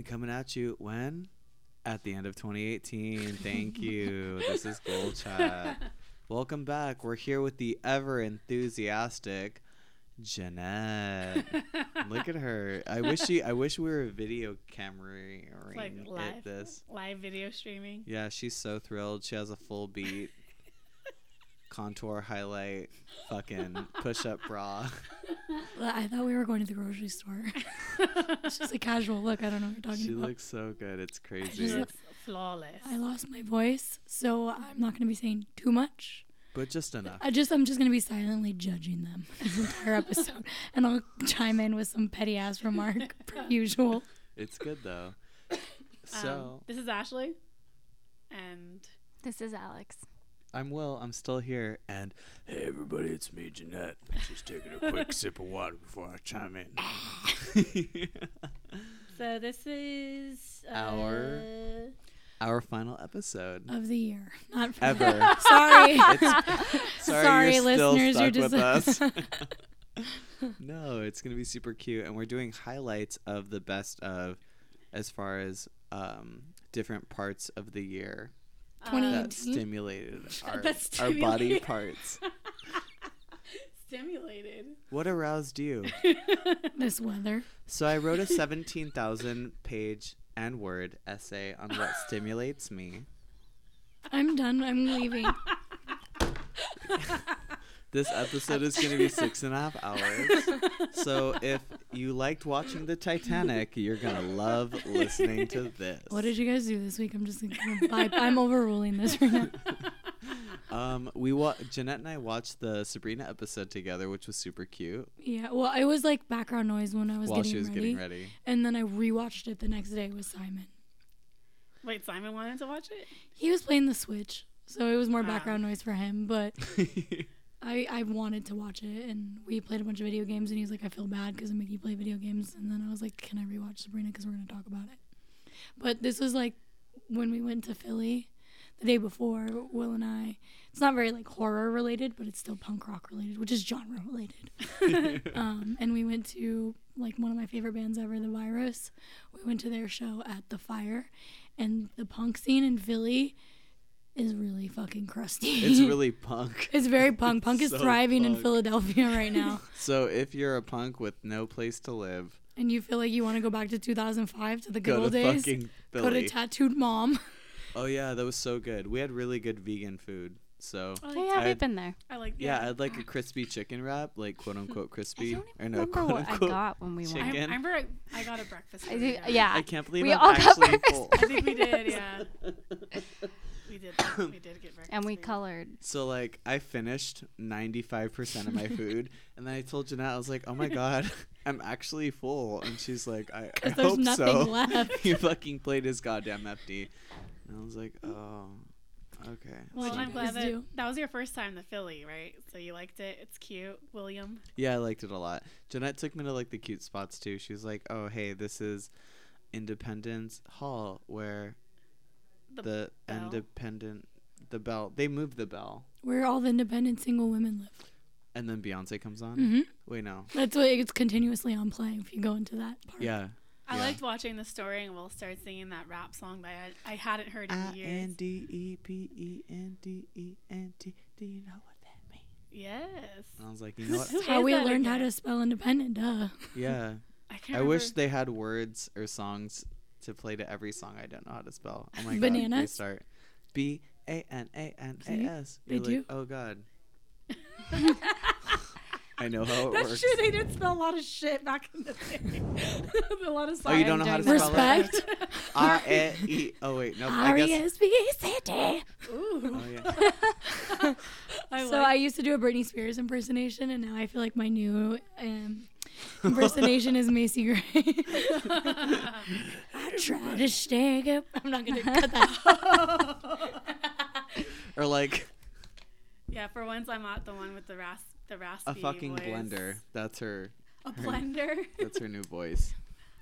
Best of 2018 coming at you when? At the end of 2018. Thank you. this is Ghoul Chat. Welcome back. We're here with the ever enthusiastic Jeanette. Look at her. I wish she I wish we were a video camera like at live. this. Live video streaming. Yeah, she's so thrilled. She has a full beat. Contour highlight, fucking push up bra. Well, I thought we were going to the grocery store. it's just a casual look. I don't know what you're talking She about. She looks so good. It's She crazy. looks flawless. I lost my voice, so I'm not going to be saying too much. But just enough. I just I'm just going to be silently judging them this entire episode, and I'll chime in with some petty ass remark per usual. It's good though. Um, So this is Ashley, and This is Alex. I'm Will. I'm still here. And hey, everybody, it's me, Jeanette. Just taking a quick sip of water before I chime in. so this is uh, Our- Our final episode of the year, not for ever. Sorry, Sorry, Sorry, you're still listeners, stuck you're with us. no, it's gonna be super cute, and we're doing highlights of the best of, as far as um, different parts of the year that stimulated our, That our body parts. stimulated. What aroused you? this weather. So I wrote a 17,000 page and word essay on what stimulates me. I'm done. I'm leaving. This episode is going to be six and a half hours. So if you liked watching the Titanic, you're going to love listening to this. What did you guys do this week? I'm just gonna vibe. I'm overruling this right now. Um, we wa- Jeanette and I watched the Sabrina episode together, which was super cute Yeah, well, it was like background noise when I was while getting she was ready, getting ready. and then I rewatched it the next day with Simon. Wait, Simon wanted to watch it. He was playing the Switch, so it was more Ah. background noise for him. But I I wanted to watch it, and we played a bunch of video games, and he was like, "I feel bad because I make you play video games," and then I was like, "Can I rewatch Sabrina? Because we're gonna talk about it." But this was like when we went to Philly the day before. Will and I. It's not very like horror related, but it's still punk rock related, which is genre related. um, and we went to like one of my favorite bands ever, The Virus. We went to their show at the Fire, and the punk scene in Philly is really fucking crusty. it's really punk. it's very punk. Punk is So thriving in. Philadelphia right now, So if you're a punk with no place to live, and you feel like you want to go back to 2005 to the good go old to days. fucking Go to Philly. Tattooed Mom. oh yeah, that was so good. We had really good vegan food. So I like, Oh, yeah, I'd- we've been there. I like yeah, I'd like a crispy chicken wrap, like quote unquote I crispy, don't or even no remember quote what I got when we chicken. went. I, I remember I, I got a breakfast. I do- yeah. I can't believe We I'm all got actually breakfast full. I think we did. Yeah, we did. We did get breakfast. and we burrito. colored. So like I finished 95% of my food and then I told Jeanette I was like, "Oh my god, I'm actually full." And she's like, "I, I Because there's hope nothing so." left. he fucking played his goddamn FD. And I was like, "Oh, okay." Well, I'm glad that do? that was your first time to Philly, right? So you liked it. It's cute, William. Yeah, I liked it a lot. Jeanette took me to like the cute spots too. She was like, "Oh, hey, this is Independence Hall where The the bell. independent the bell. They moved the bell." Where all the independent single women live. And then Beyonce comes on. hmm Wait, no. That's what it's continuously on playing if you go into that part. Yeah. I Yeah. liked watching the story, and we'll start singing that rap song that I, I hadn't heard in I years. N D E P E N D E N T. Do you know what that means? Yes. And I was like, you know what? Who That's how is we that learned how to spell independent. Duh. Yeah. I can't I wish they had words or songs to play to every song I don't know how to spell. Oh my god. Bananas? Restart. B A N A N A S. They You're like, do? Oh god. I know how it That's works. true. They did spell a lot of shit back in the day. a lot of songs. Oh, you don't know how to spell that. it? Respect. R A E. Oh wait, no. I R E guess. S B E C T. Ooh. Oh yeah. I So like- I used to do a Britney Spears impersonation, and now I feel like my new um, impersonation is Macy Gray. I try to stay up. I'm not gonna cut that. Or like yeah, for once I'm not the one with the ras the raspy a fucking voice. blender. That's her. A blender. That's her new voice.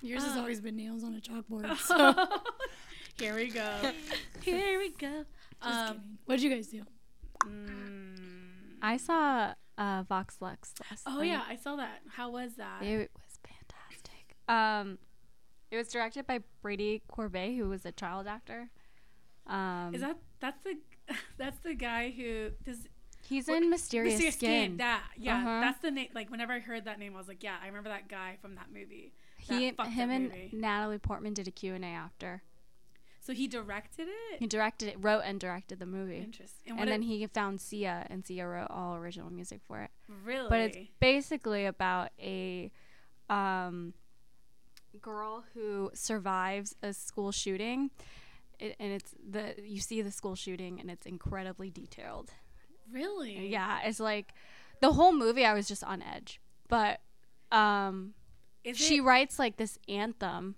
Yours has Ah. always been nails on a chalkboard. So Here we go. here we go. Just Um. What did you guys do? mm, I saw uh, Vox Lux last oh night. yeah, I saw that. How was that? It was fantastic. Um, It was directed by Brady Corbet, who was a child actor. Um, Is that that's the that's the guy who does he's what- in Mysterious, Mysterious Skin. That yeah, Uh-huh. that's the name. Like whenever I heard that name, I was like, yeah, I remember that guy from that movie. That he, him, and movie. Natalie Portman did a Q and A after. So he directed it. He directed it, wrote and directed the movie, Interesting. and, then he found Sia, and Sia wrote all original music for it. really, But it's basically about a um, girl who survives a school shooting, it, and it's the you see the school shooting, and it's incredibly detailed. really Yeah, it's like the whole movie. I was just on edge, but um, Is she it, writes like this anthem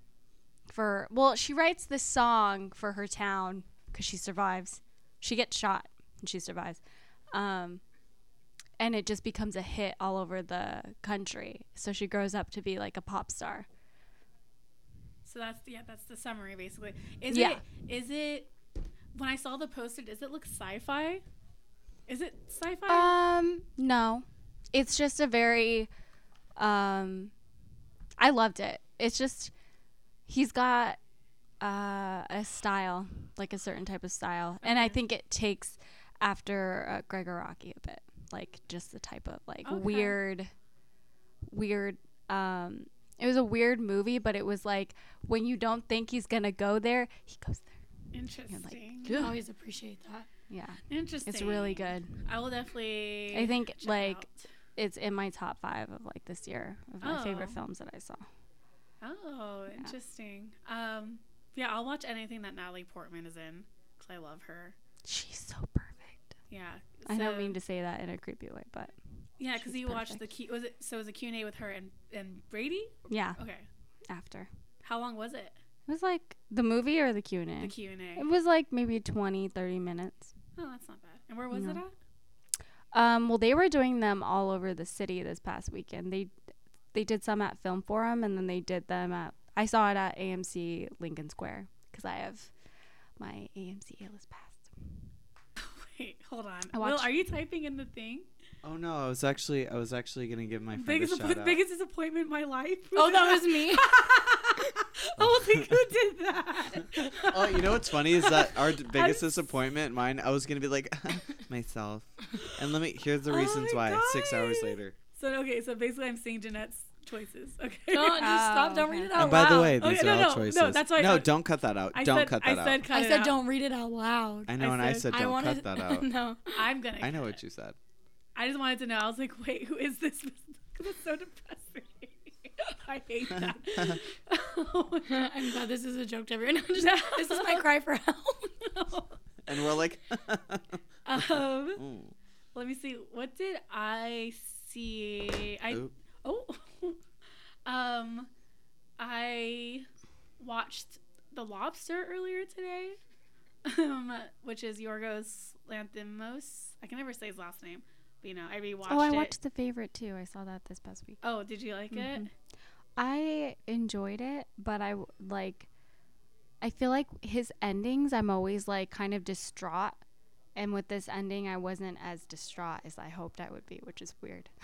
for well she writes this song for her town because she survives she gets shot and she survives um, and it just becomes a hit all over the country so she grows up to be like a pop star so that's yeah, that's the summary basically. Is Yeah. it is it when I saw the poster, does it look sci-fi? Is it sci-fi? um no it's just a very um i loved it it's just he's got uh, a style like a certain type of style and i think it takes after uh, Gregg Araki a bit like just the type of like Okay. weird weird um it was a weird movie but it was like when you don't think he's gonna go there he goes there Interesting. I always appreciate that. yeah Interesting. it's really good I will definitely. i think like out. it's in my top five of like this year of my favorite Oh. films that I saw. Oh, interesting. Um, yeah, I'll watch anything that Natalie Portman is in because I love her. She's so perfect. Yeah. I don't mean to say that in a creepy way, but Yeah, because you watched the key. Was it so? It was a Q and A with her and and Brady? yeah, Okay. after. How long was it? It was like the movie or the Q&A? The Q and A. It was like maybe 20, 30 minutes. Oh, that's not bad. And where was it at? Um, well, they were doing them all over the city this past weekend. They they did some at Film Forum, and then they did them at. I saw it at AMC Lincoln Square because I have my AMC A-list pass. Wait, hold on. I Will, are you typing in the thing? Oh no, I was actually I was actually gonna give my friend Biggest a shout disappoint- out. biggest disappointment in my life. Oh, that was me. I will think who did that. oh, you know what's funny is that our d- biggest disappointment, mine, I was gonna be like myself, and let me. Here's the Oh reasons my why. Six hours later. So okay, so basically I'm seeing Jeanette's choices. Okay. Don't just stop. Oh, Don't read it out. Loud. And out by the loud. way, Okay, these no, are all no, no, choices. that's why No, I- don't cut that out. I don't said, cut I that said out. cut I said out. don't read it out loud. I know, and I said don't wanted cut that out. no. I'm gonna. I know what you said. I just wanted to know. I was like, wait, who is this? Because it's so depressing. I hate that. oh. I'm glad this is a joke to everyone. Just- this is my cry for help. And we're like, um, Ooh, let me see. What did I see? I oop. oh, um, I watched The Lobster earlier today, um, which is Yorgos Lanthimos. I can never say his last name, but you know, I rewatched oh, I it. watched The Favorite too. I saw that this past week. Oh, did you like it? Mhm. I enjoyed it, but I like. I feel like his endings, I'm always like kind of distraught, and with this ending, I wasn't as distraught as I hoped I would be, which is weird.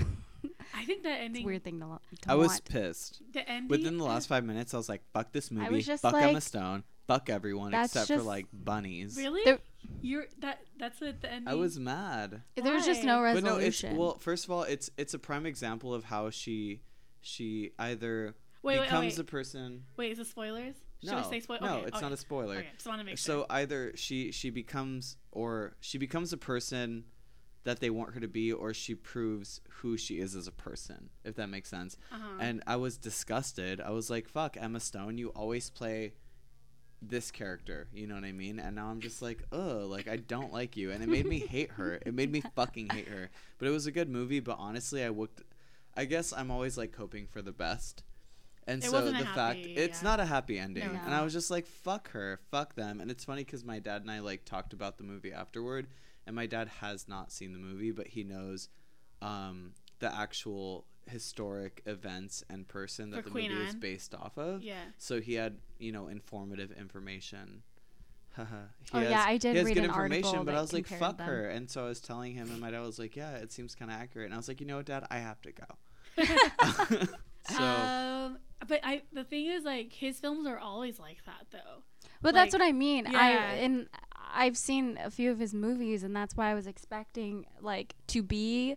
I think that it's ending. a weird thing to, lo- to I was want. pissed. The ending. Within the last uh, five minutes, I was like, "Fuck this movie. was just fuck Emma Stone. Fuck everyone That's except for just- like bunnies." Really? There- You're that. That's what the ending. I was mad. There was just no Why? But no, it's resolution. well. First of all, it's it's a prime example of how she she either Wait, wait, oh, becomes wait. a person. Wait, is it spoilers? Should no, say spoilers? no, okay, it's okay. not a spoiler. Okay, just want to make so sure. either she she becomes or she becomes a person that they want her to be, or she proves who she is as a person. If that makes sense. uh-huh. And I was disgusted. I was like, "Fuck, Emma Stone, you always play." this character you know what i mean and now i'm just like ugh like i don't like you and it made me hate her it made me fucking hate her but it was a good movie but honestly i looked i guess i'm always like hoping for the best and It so the fact it's yeah. not a happy ending No. and i was just like fuck her fuck them and it's funny because my dad and i like talked about the movie afterward and my dad has not seen the movie but he knows um, the actual historic events and person that For the Queen movie is based off of yeah. so he had, you know, informative information. He Oh, yeah, I did he has read good an information, article but I was like, fuck them. her. And so I was telling him, and my dad was like, yeah, it seems kind of accurate. And I was like, you know what, Dad, I have to go. So um, but I the thing is like his films are always like that though. But that's what I mean. yeah. I and I've seen a few of his movies, and that's why I was expecting like to be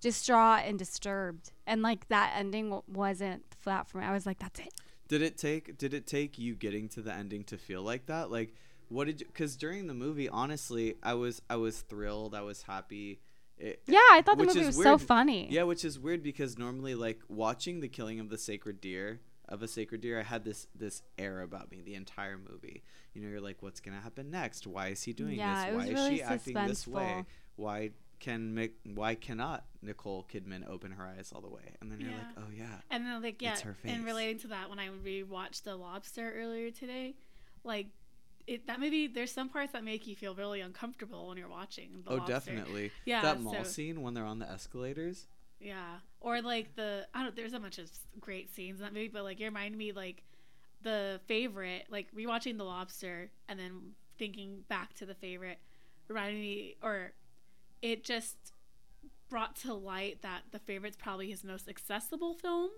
distraught and disturbed, and like that ending w- wasn't flat for me. I was like, that's it. did it take did it take you getting to the ending to feel like that? Like what did you cuz during the movie honestly, I was I was thrilled, I was happy. It, Yeah, I thought the movie is was so funny. Yeah, which is weird because normally like watching the killing of the sacred deer of a sacred deer, I had this this air about me the entire movie. You know, you're like, what's gonna happen next? Why is he doing Yeah, this? Why is really she acting this way? Why can Mick, why cannot Nicole Kidman open her eyes all the way? And then you're like, oh yeah, And then like yeah, It's her face. and relating to that, when I rewatched The Lobster earlier today, like it that movie, there's some parts that make you feel really uncomfortable when you're watching. The oh Lobster. definitely. Yeah, that mall so- scene when they're on the escalators. Yeah, or like the I don't. There's a bunch of great scenes in that movie, but like it reminded me like the favorite, like rewatching The Lobster and then thinking back to the favorite, reminded me, or it just brought to light that the favorite's probably his most accessible film.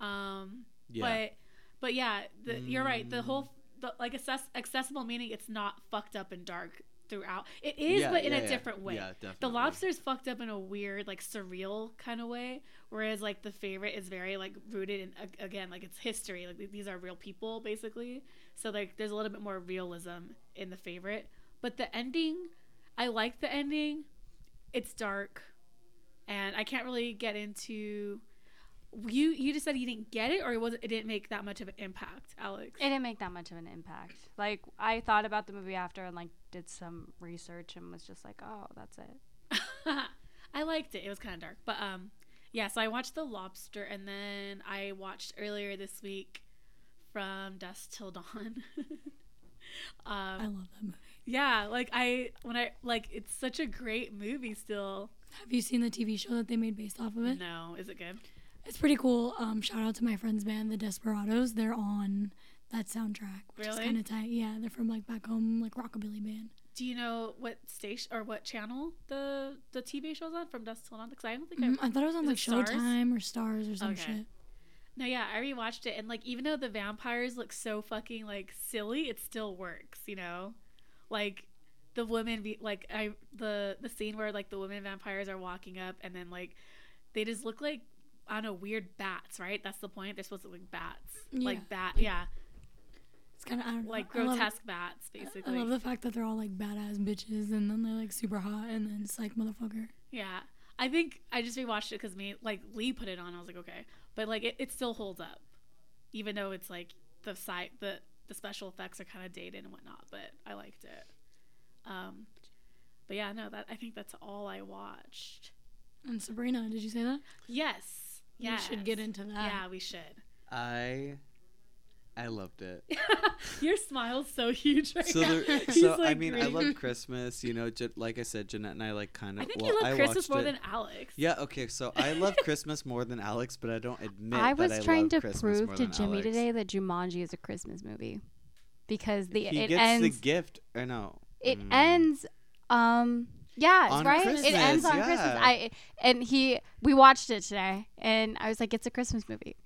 Um, Yeah. but but yeah, the, you're right. The Mm. whole the, like access, accessible meaning it's not fucked up and dark throughout. It is, Yeah, but in yeah, a yeah. different way. Yeah, definitely. The lobster's fucked up in a weird, like surreal kind of way, whereas like the favorite is very like rooted in again like it's history. Like these are real people basically, so like there's a little bit more realism in the favorite. But the ending, I like the ending. It's dark, and I can't really get into. You you just said you didn't get it, or it wasn't. It didn't make that much of an impact, Alex. It didn't make that much of an impact. Like I thought about the movie after and like did some research and was just like, oh, that's it. I liked it. It was kind of dark, but um, yeah. So I watched The Lobster, and then I watched earlier this week from Dusk Till Dawn. um, I love that movie. yeah, like I when I like it's such a great movie. Still, Have you seen the TV show that they made based off of it? no, is it good? It's pretty cool. Um, shout out to my friend's band, the Desperados. They're on that soundtrack, which is Really? kind of tight. Yeah, they're from like back home, like rockabilly band. Do you know what station or what channel the the TV show's on from Dusk Till Dawn? Because I don't think I I thought it was on Is like it Stars? Showtime or Stars or some Okay. shit. No, yeah, I rewatched it, and like even though the vampires look so fucking like silly, it still works. You know, like the women be like I the the scene where like the women vampires are walking up, and then like they just look like I don't know weird bats. Right? That's the point. They're supposed to look like bats, Yeah. like bat. Yeah, It's kind of I don't know. like love- grotesque bats, basically. I love the fact that they're all like badass bitches, and then they're like super hot, and then it's like motherfucker. Yeah, I think I just rewatched it because me like Lee put it on. I was like, okay, but like it, it still holds up, even though it's like the site the the special effects are kind of dated and whatnot. But I liked it. Um, but yeah, no, that I think that's all I watched. And Sabrina, did you say that? Yes, We should get into that. Yeah, we should. I I loved it. Your smile's so huge right So, now. there, He's, so I like, mean, I love Christmas. You know, J- like I said, Jeanette and I like kind of. I think well, you love Christmas more it- than Alex. Yeah. Okay. So I love Christmas more than Alex, but I don't admit. I that was I trying love to Christmas prove to Jimmy Alex. today that Jumanji is a Christmas movie because the he it gets ends the gift. Or no. it Mm. ends um yeah On right Christmas, it ends on christmas i and he we watched it today and i was like it's a christmas movie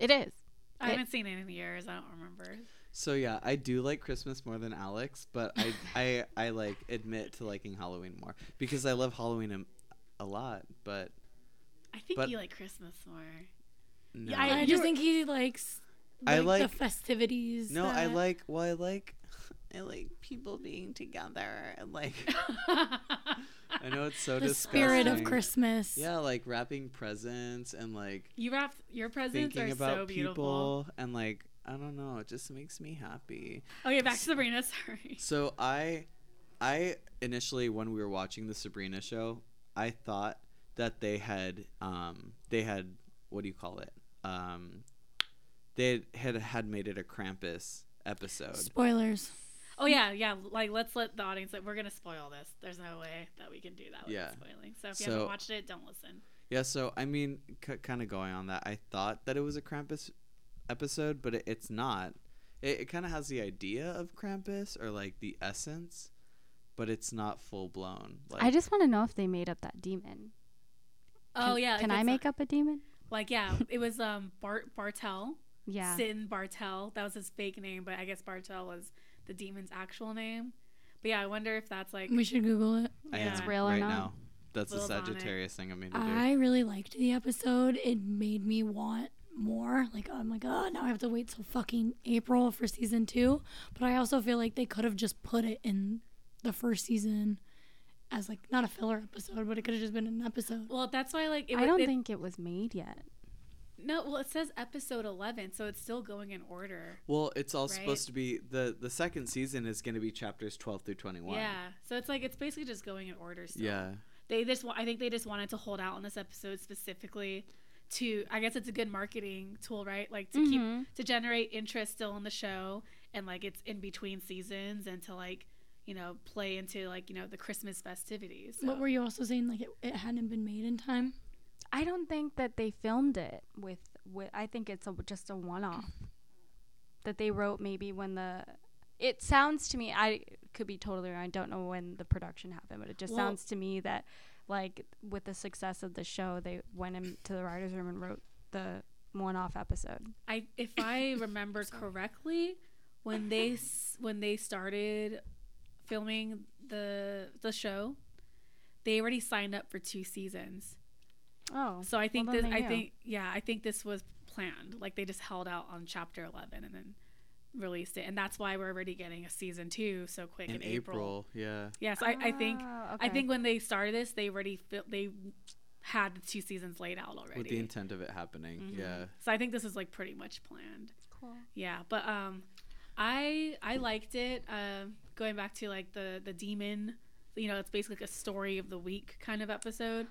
it is I It- haven't seen it in years. I don't remember. So yeah, I do like Christmas more than Alex, but I I I like admit to liking Halloween more because I love Halloween a, a lot. But I think But- you like Christmas more. no, Yeah, I, I- just think he likes I like, like- the festivities. no, I like well, I like I like people being together and like I know it's so the disgusting. spirit of Christmas. Yeah, like wrapping presents and like You wrap your presents thinking are about so beautiful. people and like I don't know, it just makes me happy. Okay, back to Sabrina. Sorry. So I I initially when we were watching the Sabrina show, I thought that they had um they had what do you call it? Um they had had made it a Krampus episode. Spoilers. Oh yeah, yeah. Like let's let the audience. Like, we're gonna spoil this. There's no way that we can do that without Yeah. spoiling. So if you So- haven't watched it, don't listen. Yeah, so I mean c- kind of going on that, I thought that it was a Krampus episode, but it, it's not. It, it kind of has the idea of Krampus or like the essence, but it's not full blown. Like i just want to know if they made up that demon Oh Can- yeah. can i make a- up a demon Like yeah, it was um Bart Bartel. Yeah. Sin Bartel. That was his fake name, but I guess Bartel was the demon's actual name. But yeah, I wonder if that's like We should Google it. I Yeah. am real or right not. now. That's the Will's on it. Sagittarius thing I mean to do. I really liked the episode. It made me want more. Like I'm like, oh, now I have to wait till fucking April for season two. But I also feel like they could have just put it in the first season as like not a filler episode, but it could have just been an episode. well, that's why like it, I wa- don't it- think it was made yet. No. Well, it says episode eleven, so it's still going in order. Well, it's all Right? supposed to be the the second season is going to be chapters 12 through 21. Yeah, so it's like it's basically just going in order. Still. Yeah. they just wa- I think they just wanted to hold out on this episode specifically to I guess it's a good marketing tool, right? Like to Mhm. keep to generate interest still in the show and like it's in between seasons and to like you know play into like you know the Christmas festivities. So. What were you also saying? Like it, it hadn't been made in time. I don't think that they filmed it with. with I think it's a, just a one-off that they wrote maybe when the. It sounds to me. I could be totally wrong. I don't know when the production happened, but it just Well- sounds to me that, like, with the success of the show, they went into the writers' room and wrote the one-off episode. I if I remember correctly, when they s- when they started filming the the show, they already signed up for two seasons. Oh, So I think then this. I think yeah. I think this was planned. Like they just held out on chapter eleven and then released it, and that's why we're already getting a season two so quick in, In April. April, yeah. Yes, I, I think. Ah, I think when they started this, they already fil- they had the two seasons laid out already. With the intent of it happening. Mhm. Yeah. So I think this is like pretty much planned. Cool. Yeah, but um, I I liked it. Um, going back to like the the demon, you know, it's basically like a story of the week kind of episode.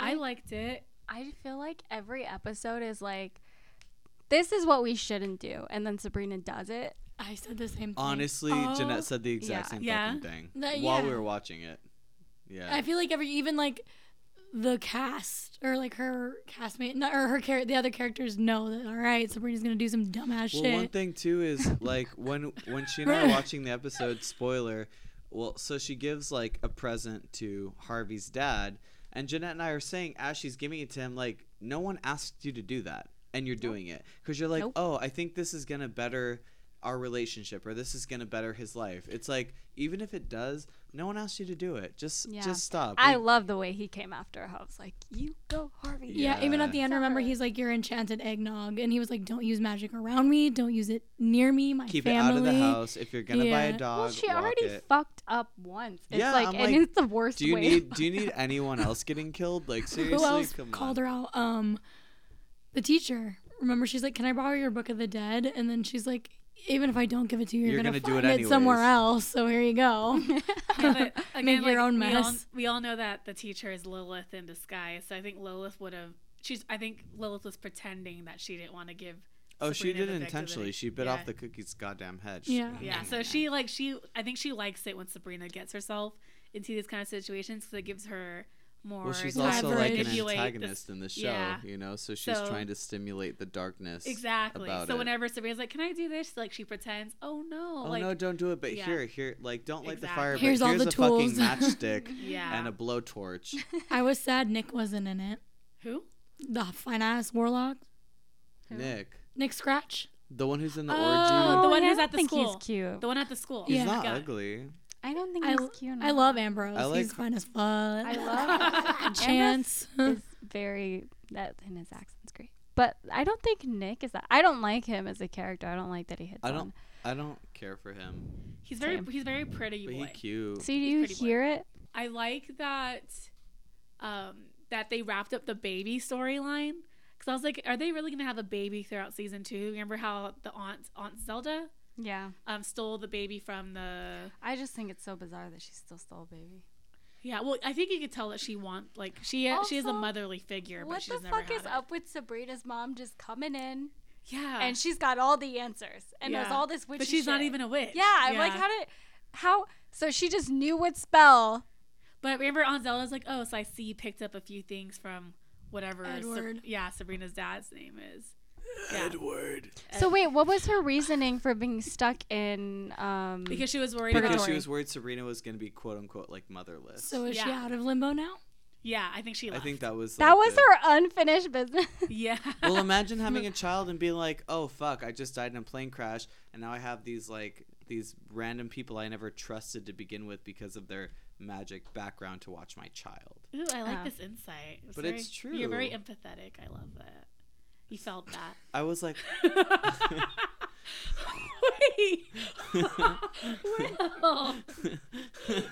I, I- liked it. I feel like every episode is like, this is what we shouldn't do, and then Sabrina does it. I said the same thing. Honestly, Oh, Jeanette said the exact yeah. same Yeah. fucking thing That- while we were watching it. Yeah. I feel like every even like the cast or like her castmate not, or her char- the other characters know that all right Sabrina's gonna do some dumbass shit. well, shit. one thing too is like when when she and I were watching the episode, spoiler. Well, so she gives like a present to Harvey's dad, and Jeanette and I are saying as she's giving it to him, like no one asked you to do that, and you're doing it because you're like, Nope. oh, I think this is gonna better our relationship, or this is gonna better his life. It's like even if it does, no one asked you to do it. Just Yeah. just stop. I We- love the way he came after her. I was like, you go, Harvey. yeah, even at the end, remember he's like, "You're enchanted eggnog," and he was like, "Don't use magic around me. Don't use it near me. My keep family." it out of the house. If you're gonna buy a Yeah. dog, Well, she walk already it. fucked up once. It's Yeah, like, I'm and like, it's the worst Do you way. need Do you need anyone else getting killed? Like seriously, Who else come called on. her out? Um, the teacher. Remember, she's like, "Can I borrow your Book of the Dead?" And then she's like, "Even if I don't give it to you, you're, You're gonna, gonna do find it it, somewhere else. So here you go." Yeah, again, Make your like, own we all- mess. We all, know that the teacher is Lilith in disguise. So I think Lilith would have. She's. I think Lilith was pretending that she didn't want to give. Oh, she did the it intentionally. She bit yeah. off the cookie's goddamn head. Yeah. Yeah. So she like she. I think she likes it when Sabrina gets herself into these kind of situations because it gives her more. Well, she's also like an manipulate this- antagonist in the show, yeah. you know. So she's So- trying to stimulate the darkness. Exactly. about So it. whenever Sabrina's like, "Can I do this?" Like she pretends, "Oh no!" Oh like no, don't do it. But yeah. here, here, like, don't light the Exactly. fire. But Here's here's, all the a fucking matchstick yeah. and a blowtorch. I was sad Nick wasn't in it. Who? The fine ass warlock, Who? Nick, Nick Scratch. the one who's in the Oh, orgy. the one I who's don't at the think school. He's cute. The one at the school. He's Yeah. not Got ugly. I don't think I, he's cute. Enough. I love Ambrose. I like- He's fine as fuck. I love Chance. is very that and his accent's great. But I don't think Nick is that. I don't like him as a character. I don't like that he hits I don't. I don't care for him. He's very. Same. He's very pretty But he boy. cute. See, do He's you pretty boy. hear it? I like that. Um, that they wrapped up the baby storyline because I was like, are they really gonna have a baby throughout season two? Remember how the aunt Aunt Zelda Yeah. um stole the baby from the I just think it's so bizarre that she still still a baby. yeah. Well, I think you could tell that she want like she she is a motherly figure, but What the fuck is it. up with Sabrina's mom just coming in Yeah, and she's got all the answers and Yeah. all this witch. but she's not even a witch. Yeah, I'm like, how did, how? So she just knew what spell. But remember, Aunt Zelda's like, oh, so I see you picked up a few things from whatever. Sab- Edward. yeah, Sabrina's dad's name is. Yeah. Edward. So wait, what was her reasoning for being stuck in? Um, Because she was worried Because about. she was worried Sabrina was gonna be quote unquote like motherless. So is she out of limbo now? Yeah, I think she I think that was. That was the- her unfinished business. Yeah. Well, imagine having a child and being like, "Oh fuck, I just died in a plane crash, and now I have these like these random people I never trusted to begin with because of their magic background to watch my child." Ooh, I like Yeah. this insight. It's But very- it's true. You're very empathetic. I love that. You felt that. I was like, Wait. Will.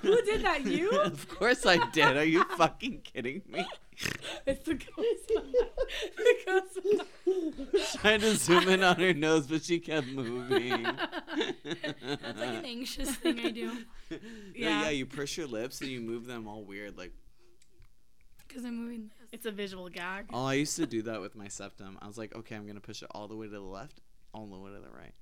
Who did that? You? of course I did. Are you fucking kidding me? It's the ghost. the ghost. Trying to zoom in on her nose, but she kept moving. That's like an anxious thing I do No, Yeah. yeah, you push your lips and you move them all weird. Like, because I'm moving. It's a visual gag. oh, I used to do that with my septum. I was like, okay, I'm gonna push it all the way to the left, all the way to the right.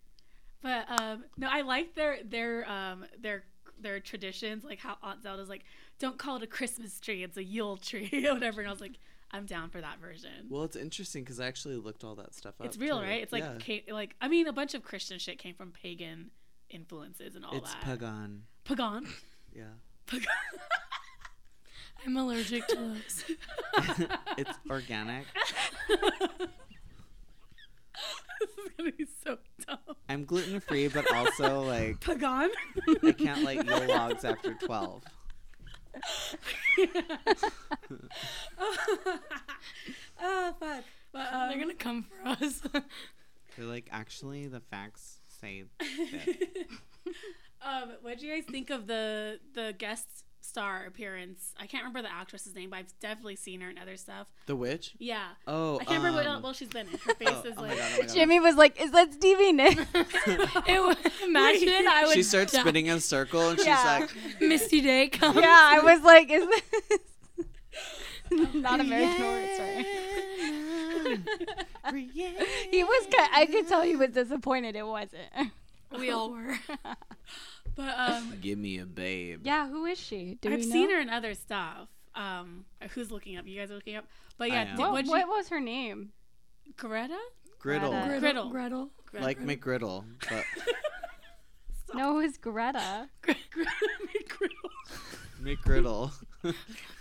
But um, no, I like their their um their their traditions, like how Aunt Zelda's like, don't call it a Christmas tree, it's a Yule tree, or whatever. And I was like, I'm down for that version. Well, it's interesting because I actually looked all that stuff up. it's real, too. right? It's like Yeah. ca- like I mean, a bunch of Christian shit came from pagan influences and all it's that. It's pagan. Pagan. Yeah. Pagan. I'm allergic to those. it's organic. this is gonna be so dumb. I'm gluten free, but also like Pagan. I can't like Yule logs after twelve. oh fuck. But, um, They're gonna come for us. They're like actually the facts say that. um, what do you guys think of the the guest star appearance? I can't remember the actress's name, but I've definitely seen her in other stuff. the witch. Yeah. Oh, I can't remember what um, well she's been in. Her face oh, is oh my like God, oh my God. Jimmy was like, "Is that Stevie Nicks?" it would, imagine I would She starts die. spinning in a circle and she's like, Misty Day comes. yeah, I was like, "Is this not American Horror Story?" he was. ki- I could tell he was disappointed. It wasn't. We all were. but um "Give me a babe." Yeah, who is she? Do I've we seen her in other stuff. Um who's looking up? You guys are looking up? But yeah, did, What, what'd what was her name? Greta? Griddle, Greta. Gretel. Griddle. Gretel. like McGriddle, but No, it was Greta. Greta McGriddle. McGriddle.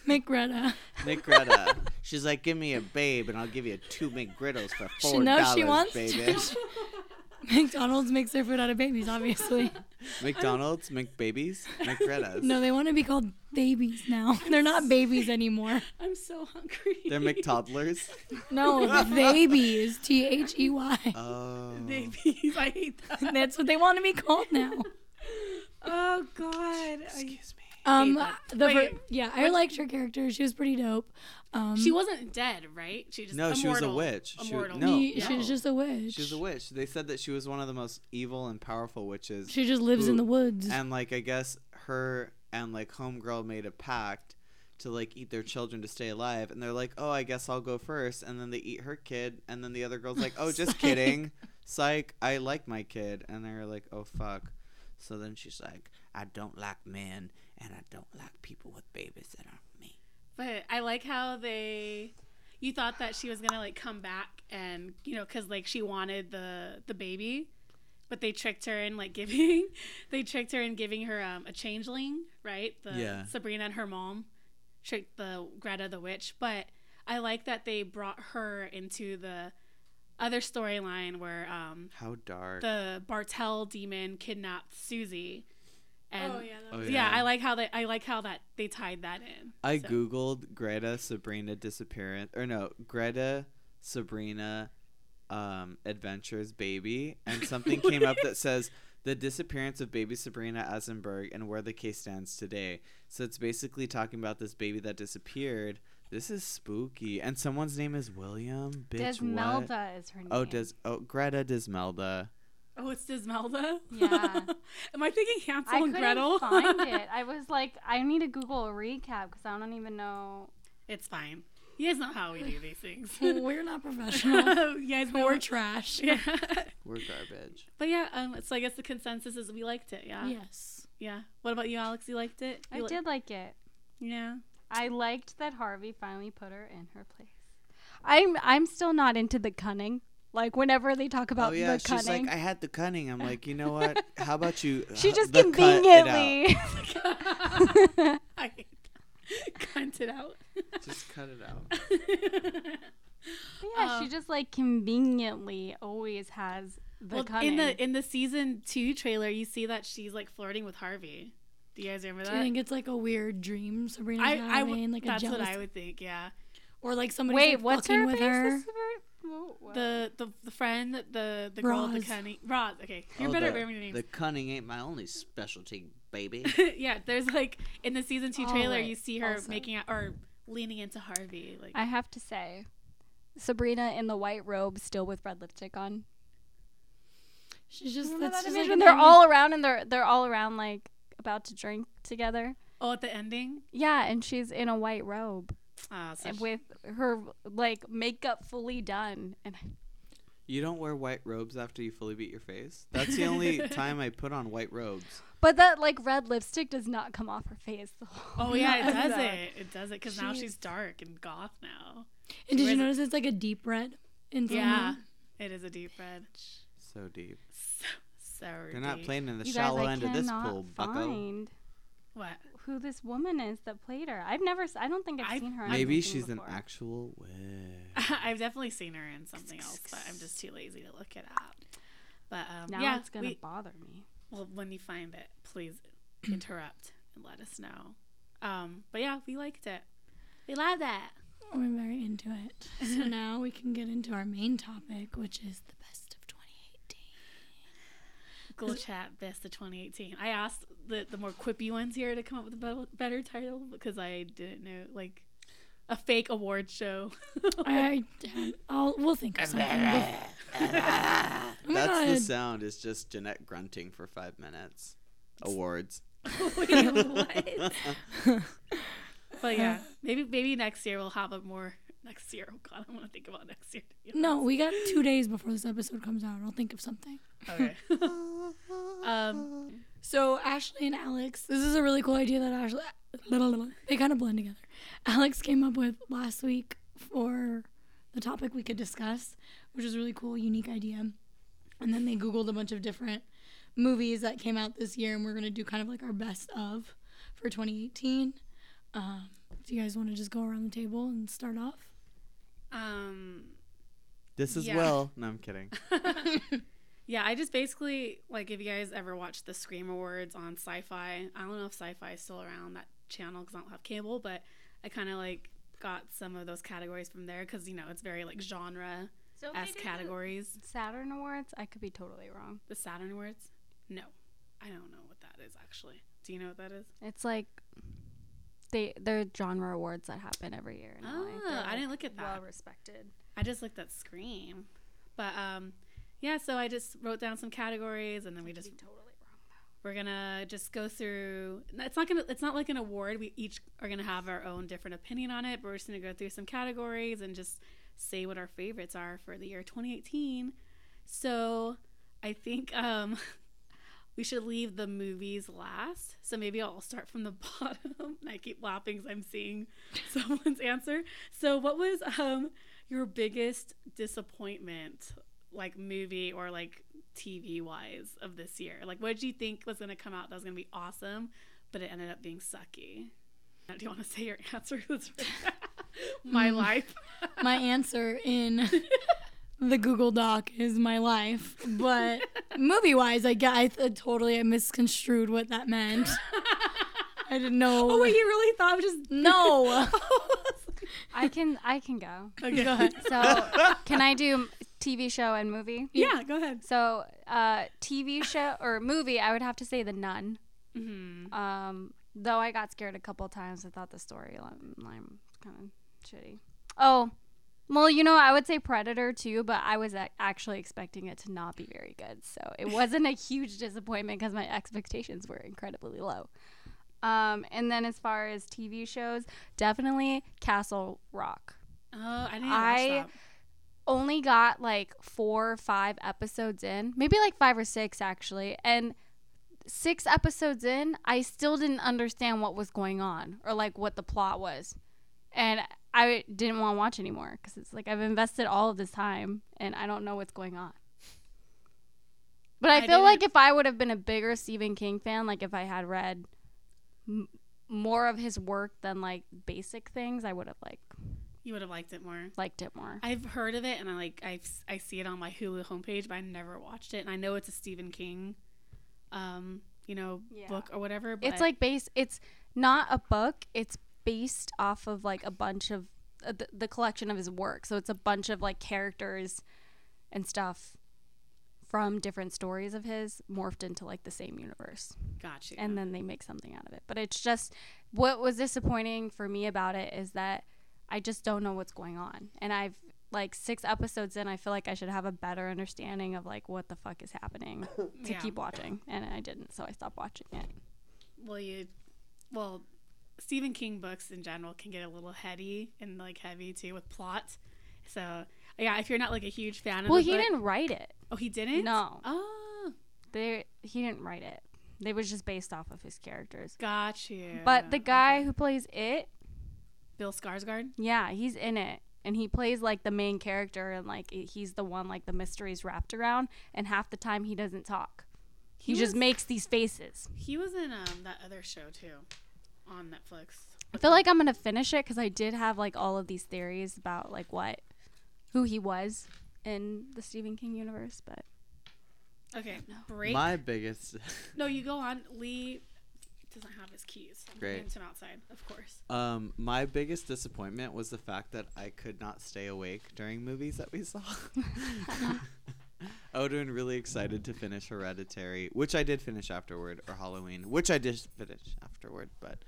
McGreta. McGreta. She's like, "Give me a babe, and I'll give you two McGriddles for four knows dollars, she knows she wants baby." to. McDonald's makes their food out of babies, obviously. McDonald's, McBabies, McGretas. No, they want to be called babies now. They're not babies anymore. I'm so hungry. They're McToddlers. No, babies. T H E Y. Oh. babies. I hate that. That's what they want to be called now. Oh god. Excuse me. Um, the Wait, fir- yeah, I liked her character. She was pretty dope. Um, she wasn't dead, right? She just No, she was a immortal. witch. She was- Immortal. no. she, she was no. just a witch. She was a witch. They said that she was one of the most evil and powerful witches. She just lives in the woods. and like I guess her and like homegirl made a pact to like eat their children to stay alive and they're like, "Oh, I guess I'll go first. And then they eat her kid and then the other girl's like, "Oh, just Psych. kidding. Psych, I like my kid." And they're like, "Oh fuck." So then she's like, "I don't like men and I don't like people with babies that aren't me." But I like how they. You thought that she was gonna like come back and you know because like she wanted the the baby, but they tricked her in like giving. they tricked her in giving her um, a changeling, right? The Yeah. Sabrina and her mom tricked the Greta the witch. But I like that they brought her into the other storyline where um How dark. the Bartel demon kidnapped Susie. And oh yeah, that Oh, yeah, yeah. I like how they I like how that they tied that in. I So- googled Greta Sabrina disappearance or no Greta Sabrina um, adventures baby and something came up that says the disappearance of baby Sabrina Eisenberg and where the case stands today. So it's basically talking about this baby that disappeared. This is spooky and someone's name is William. Bitch, what? Desmelda is her name. Oh, Des oh Greta Desmelda. Oh, it's Dismelda. Yeah. Am I thinking Hansel and Gretel? I and couldn't Gretel? find it. I was like, I need to Google a recap because I don't even know. It's fine. You guys know how we do these things. We're not professional. you guys know We're trash. yeah. We're garbage. But yeah, um, so I guess the consensus is we liked it. Yeah. Yes. Yeah. What about you, Alex? You liked it? I li- did like it. Yeah. I liked that Harvey finally put her in her place. I'm I'm still not into the cunning. Like whenever they talk about oh yeah, the she's like I had the cunning. I'm like, you know what? How about you? she just the cut it out." conveniently. I hate that. Cunt it out. Just cut it out. But yeah, she Um, just like conveniently always has the well, cunning. in the in the season two trailer, you see that she's like flirting with Harvey. Do you guys remember that? Do that? you think it's like a weird dream Sabrina I, I having, w- like that's jealous, what I would think. Yeah, or like somebody Wait, like, what's fucking her with face? her. This is very- whoa, whoa. the the the friend, the the girl, with Roz. the cunning. Roz. Okay, you're Oh, better at the, remembering the cunning ain't my only specialty, baby. yeah, there's like in the season two trailer, wait, you see her also. making out or leaning into Harvey. Like I have to say, Sabrina in the white robe, still with red lipstick on. She's just Remember that's that just like when they're thing- all around and they're they're all around like about to drink together. oh, at the ending. Yeah, and she's in a white robe Ah, so and she- with her like makeup fully done. And You don't wear white robes after you fully beat your face. That's the only time I put on white robes. but that like red lipstick does not come off her face. The whole Oh yeah, it time. does it. It does it because now She's- she's dark and goth now. And did you wears it- notice it's like a deep red? In Yeah, of it is a deep red. So deep. So, so They're not playing in the You shallow I end of this cannot pool, bucko. find What? Who this woman is that played her. I've never. I don't think I've I've- seen her. Maybe anything she's an actual witch. I've definitely seen her in something else, but I'm just too lazy to look it up. But um, Now yeah, it's gonna we- bother me. well, when you find it, please interrupt and let us know. Um, but yeah, we liked it. We loved that. We're very into it. So now we can get into our main topic, which is the best of 2018. Ghoul chat best of 2018. I asked the the more quippy ones here to come up with a better, better title because I didn't know like a fake award show. I, I I'll we'll think of something. We'll- Oh my That's the sound. Is just Jeanette grunting for five minutes. Awards. Wait, what? but yeah, maybe maybe next year we'll have a more next year. Oh god, I want to think about next year. No, we got two days before this episode comes out. I'll think of something. Okay. um. So Ashley and Alex, this is a really cool idea that Ashley they kind of blend together. Alex came up with last week for the topic we could discuss, which is a really cool, unique idea. And then they googled a bunch of different movies that came out this year, and we're gonna do kind of like our best of for 2018. Um, do you guys want to just go around the table and start off? Um. This is Yeah. Will. No, I'm kidding. Yeah, I just basically like if you guys ever watched the Scream Awards on Sci-Fi. I don't know if Sci-Fi is still around that channel because I don't have cable, but I kind of like got some of those categories from there because you know it's very like genre So as categories. Saturn Awards. I could be totally wrong. The Saturn Awards? No, I don't know what that is actually. Do you know what that is? It's like they they're genre awards that happen every year. in Oh, They're, I didn't look at that. Well respected. I just looked at Scream, but um, yeah. So I just wrote down some categories and then we just totally wrong. We're gonna just go through. It's not gonna. It's not like an award. We each are gonna have our own different opinion on it. But we're just gonna go through some categories and just say what our favorites are for the year 2018. So I think um, we should leave the movies last. So maybe I'll start from the bottom. I keep laughing because I'm seeing someone's answer. So what was um your biggest disappointment, like movie or like TV wise of this year? Like, what did you think was going to come out that was going to be awesome, but it ended up being sucky? Do you want to say your answer? My Mm. life. My answer in the Google Doc is my life, but movie wise, I got I totally I misconstrued what that meant. I didn't know. Oh, wait, you really thought it was just no. I can I can go. okay. Go ahead. So can I do TV show and movie? Yeah, go ahead. So uh, TV show or movie, I would have to say The Nun. Mm-hmm. Um, though I got scared a couple times, I thought the storyline kind of shitty. Oh, well, you know, I would say Predator too, but I was actually expecting it to not be very good, so it wasn't a huge disappointment because my expectations were incredibly low. Um, and then as far as TV shows, definitely Castle Rock. Oh, I didn't I- watch that. Only got like four or five episodes in, maybe like five or six actually, and six episodes in, I still didn't understand what was going on or like what the plot was. And I didn't want to watch anymore because it's like I've invested all of this time and I don't know what's going on. But I, I feel like if I would have been a bigger Stephen King fan, like if I had read m- more of his work than like basic things, I would have like You would have liked it more. liked it more. I've heard of it and I like I I see it on my Hulu homepage, but I never watched it. And I know it's a Stephen King, um, you know, Yeah. book or whatever. But it's like base. It's not a book. It's based off of like a bunch of uh, the, the collection of his work. So it's a bunch of like characters and stuff from different stories of his morphed into like the same universe. gotcha. and then they make something out of it. But it's just what was disappointing for me about it is that I just don't know what's going on. And I've like six episodes in, I feel like I should have a better understanding of like what the fuck is happening to Yeah. keep watching, and I didn't, so I stopped watching it. well, you, well, Stephen King books in general can get a little heady and like heavy too with plot. So yeah, if you're not like a huge fan of Well, he book- didn't write it. Oh, he didn't. No, Oh, they he didn't write it. They was just based off of his characters. got you. But the guy who plays it, Bill Skarsgård. yeah, he's in it. And he plays like the main character, and like he's the one like the mystery's wrapped around. And half the time he doesn't talk. He, He just makes these faces. He was in um that other show too, on Netflix. I feel like I'm gonna finish it because I did have like all of these theories about like what, who he was in the Stephen King universe. But Okay, break. My biggest, no, you go on. Lee doesn't have his keys. I'm Great. bringing him outside, of course. um, my biggest disappointment was the fact that I could not stay awake during movies that we saw. I would have been really excited to finish Hereditary, which I did finish afterward, or Halloween, which I did finish afterward, but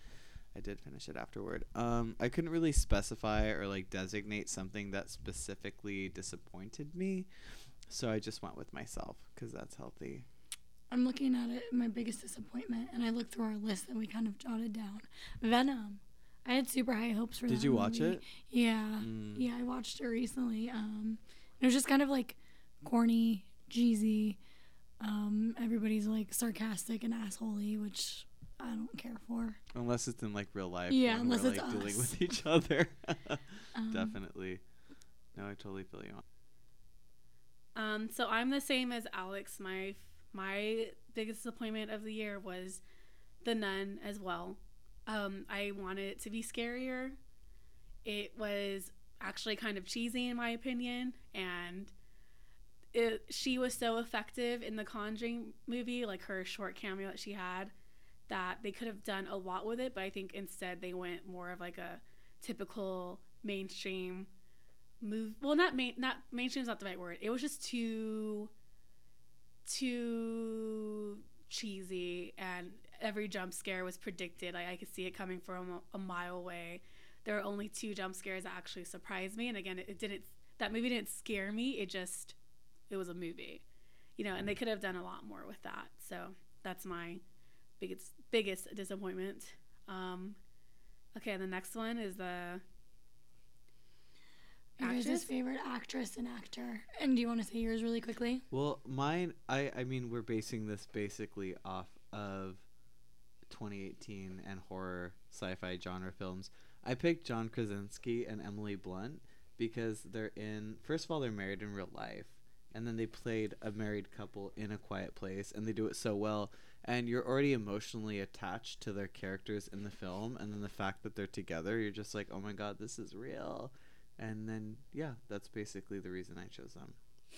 I did finish it afterward. Um, I couldn't really specify or like designate something that specifically disappointed me, so I just went with myself because that's healthy. I'm looking at it, my biggest disappointment, and I looked through our list that we kind of jotted down. Venom. I had super high hopes for that. Did you watch movie. it? Yeah. Mm. Yeah, I watched it recently. Um, it was just kind of like corny, cheesy. Um, everybody's like sarcastic and assholey, which I don't care for. Unless it's in like real life. Yeah, unless we're, it's like dealing with each other. Um, Definitely. No, I totally feel you. On. Um, so I'm the same as Alex. My my biggest disappointment of the year was The Nun as well. Um, I wanted it to be scarier. It was actually kind of cheesy in my opinion, and it she was so effective in the Conjuring movie, like her short cameo that she had, that they could have done a lot with it. But I think instead they went more of like a typical mainstream move well not main not mainstream is not the right word. It was just too too cheesy and every jump scare was predicted. Like i could see it coming from a, a mile away. There were only two jump scares that actually surprised me and again it, it didn't that movie didn't scare me it just it was a movie you know and they mm. could have done a lot more with that. So that's my biggest biggest disappointment um okay the next one is the Your guys' Actress? favorite actress and actor. And do you want to say yours really quickly? Well, mine, I, I mean, we're basing this basically off of 2018 and horror sci-fi genre films. I picked John Krasinski and Emily Blunt because they're in. First of all, they're married in real life, and then they played a married couple in A Quiet Place, and they do it so well. And you're already emotionally attached to their characters in the film, and then the fact that they're together, you're just like, oh my god, this is real. And then, yeah, that's basically the reason I chose them.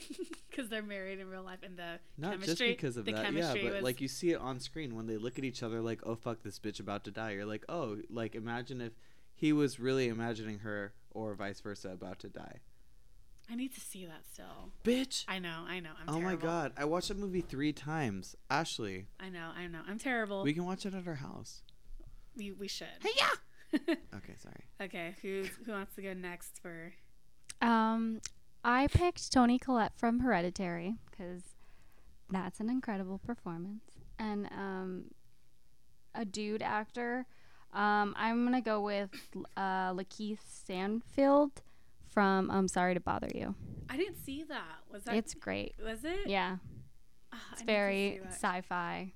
because they're married in real life and the Not chemistry, just because of the that, yeah, but was like you see it on screen when they look at each other, like, "Oh fuck, this bitch about to die." You're like, "Oh, like imagine if he was really imagining her, or vice versa, about to die." I need to see that still. Bitch. I know, I know. I'm oh my god, I watched that movie three times. Ashley, I know, I know. I'm terrible. we can watch it at our house. we, we should. Hey yeah. Okay, sorry. okay, who who wants to go next for? um, I picked Toni Collette from Hereditary because that's an incredible performance, and um, a dude actor. Um, I'm gonna go with uh, Lakeith Stanfield from I'm Sorry to Bother You. I didn't see that. Was that? It's great. was it? Yeah, Ah, it's to very sci-fi.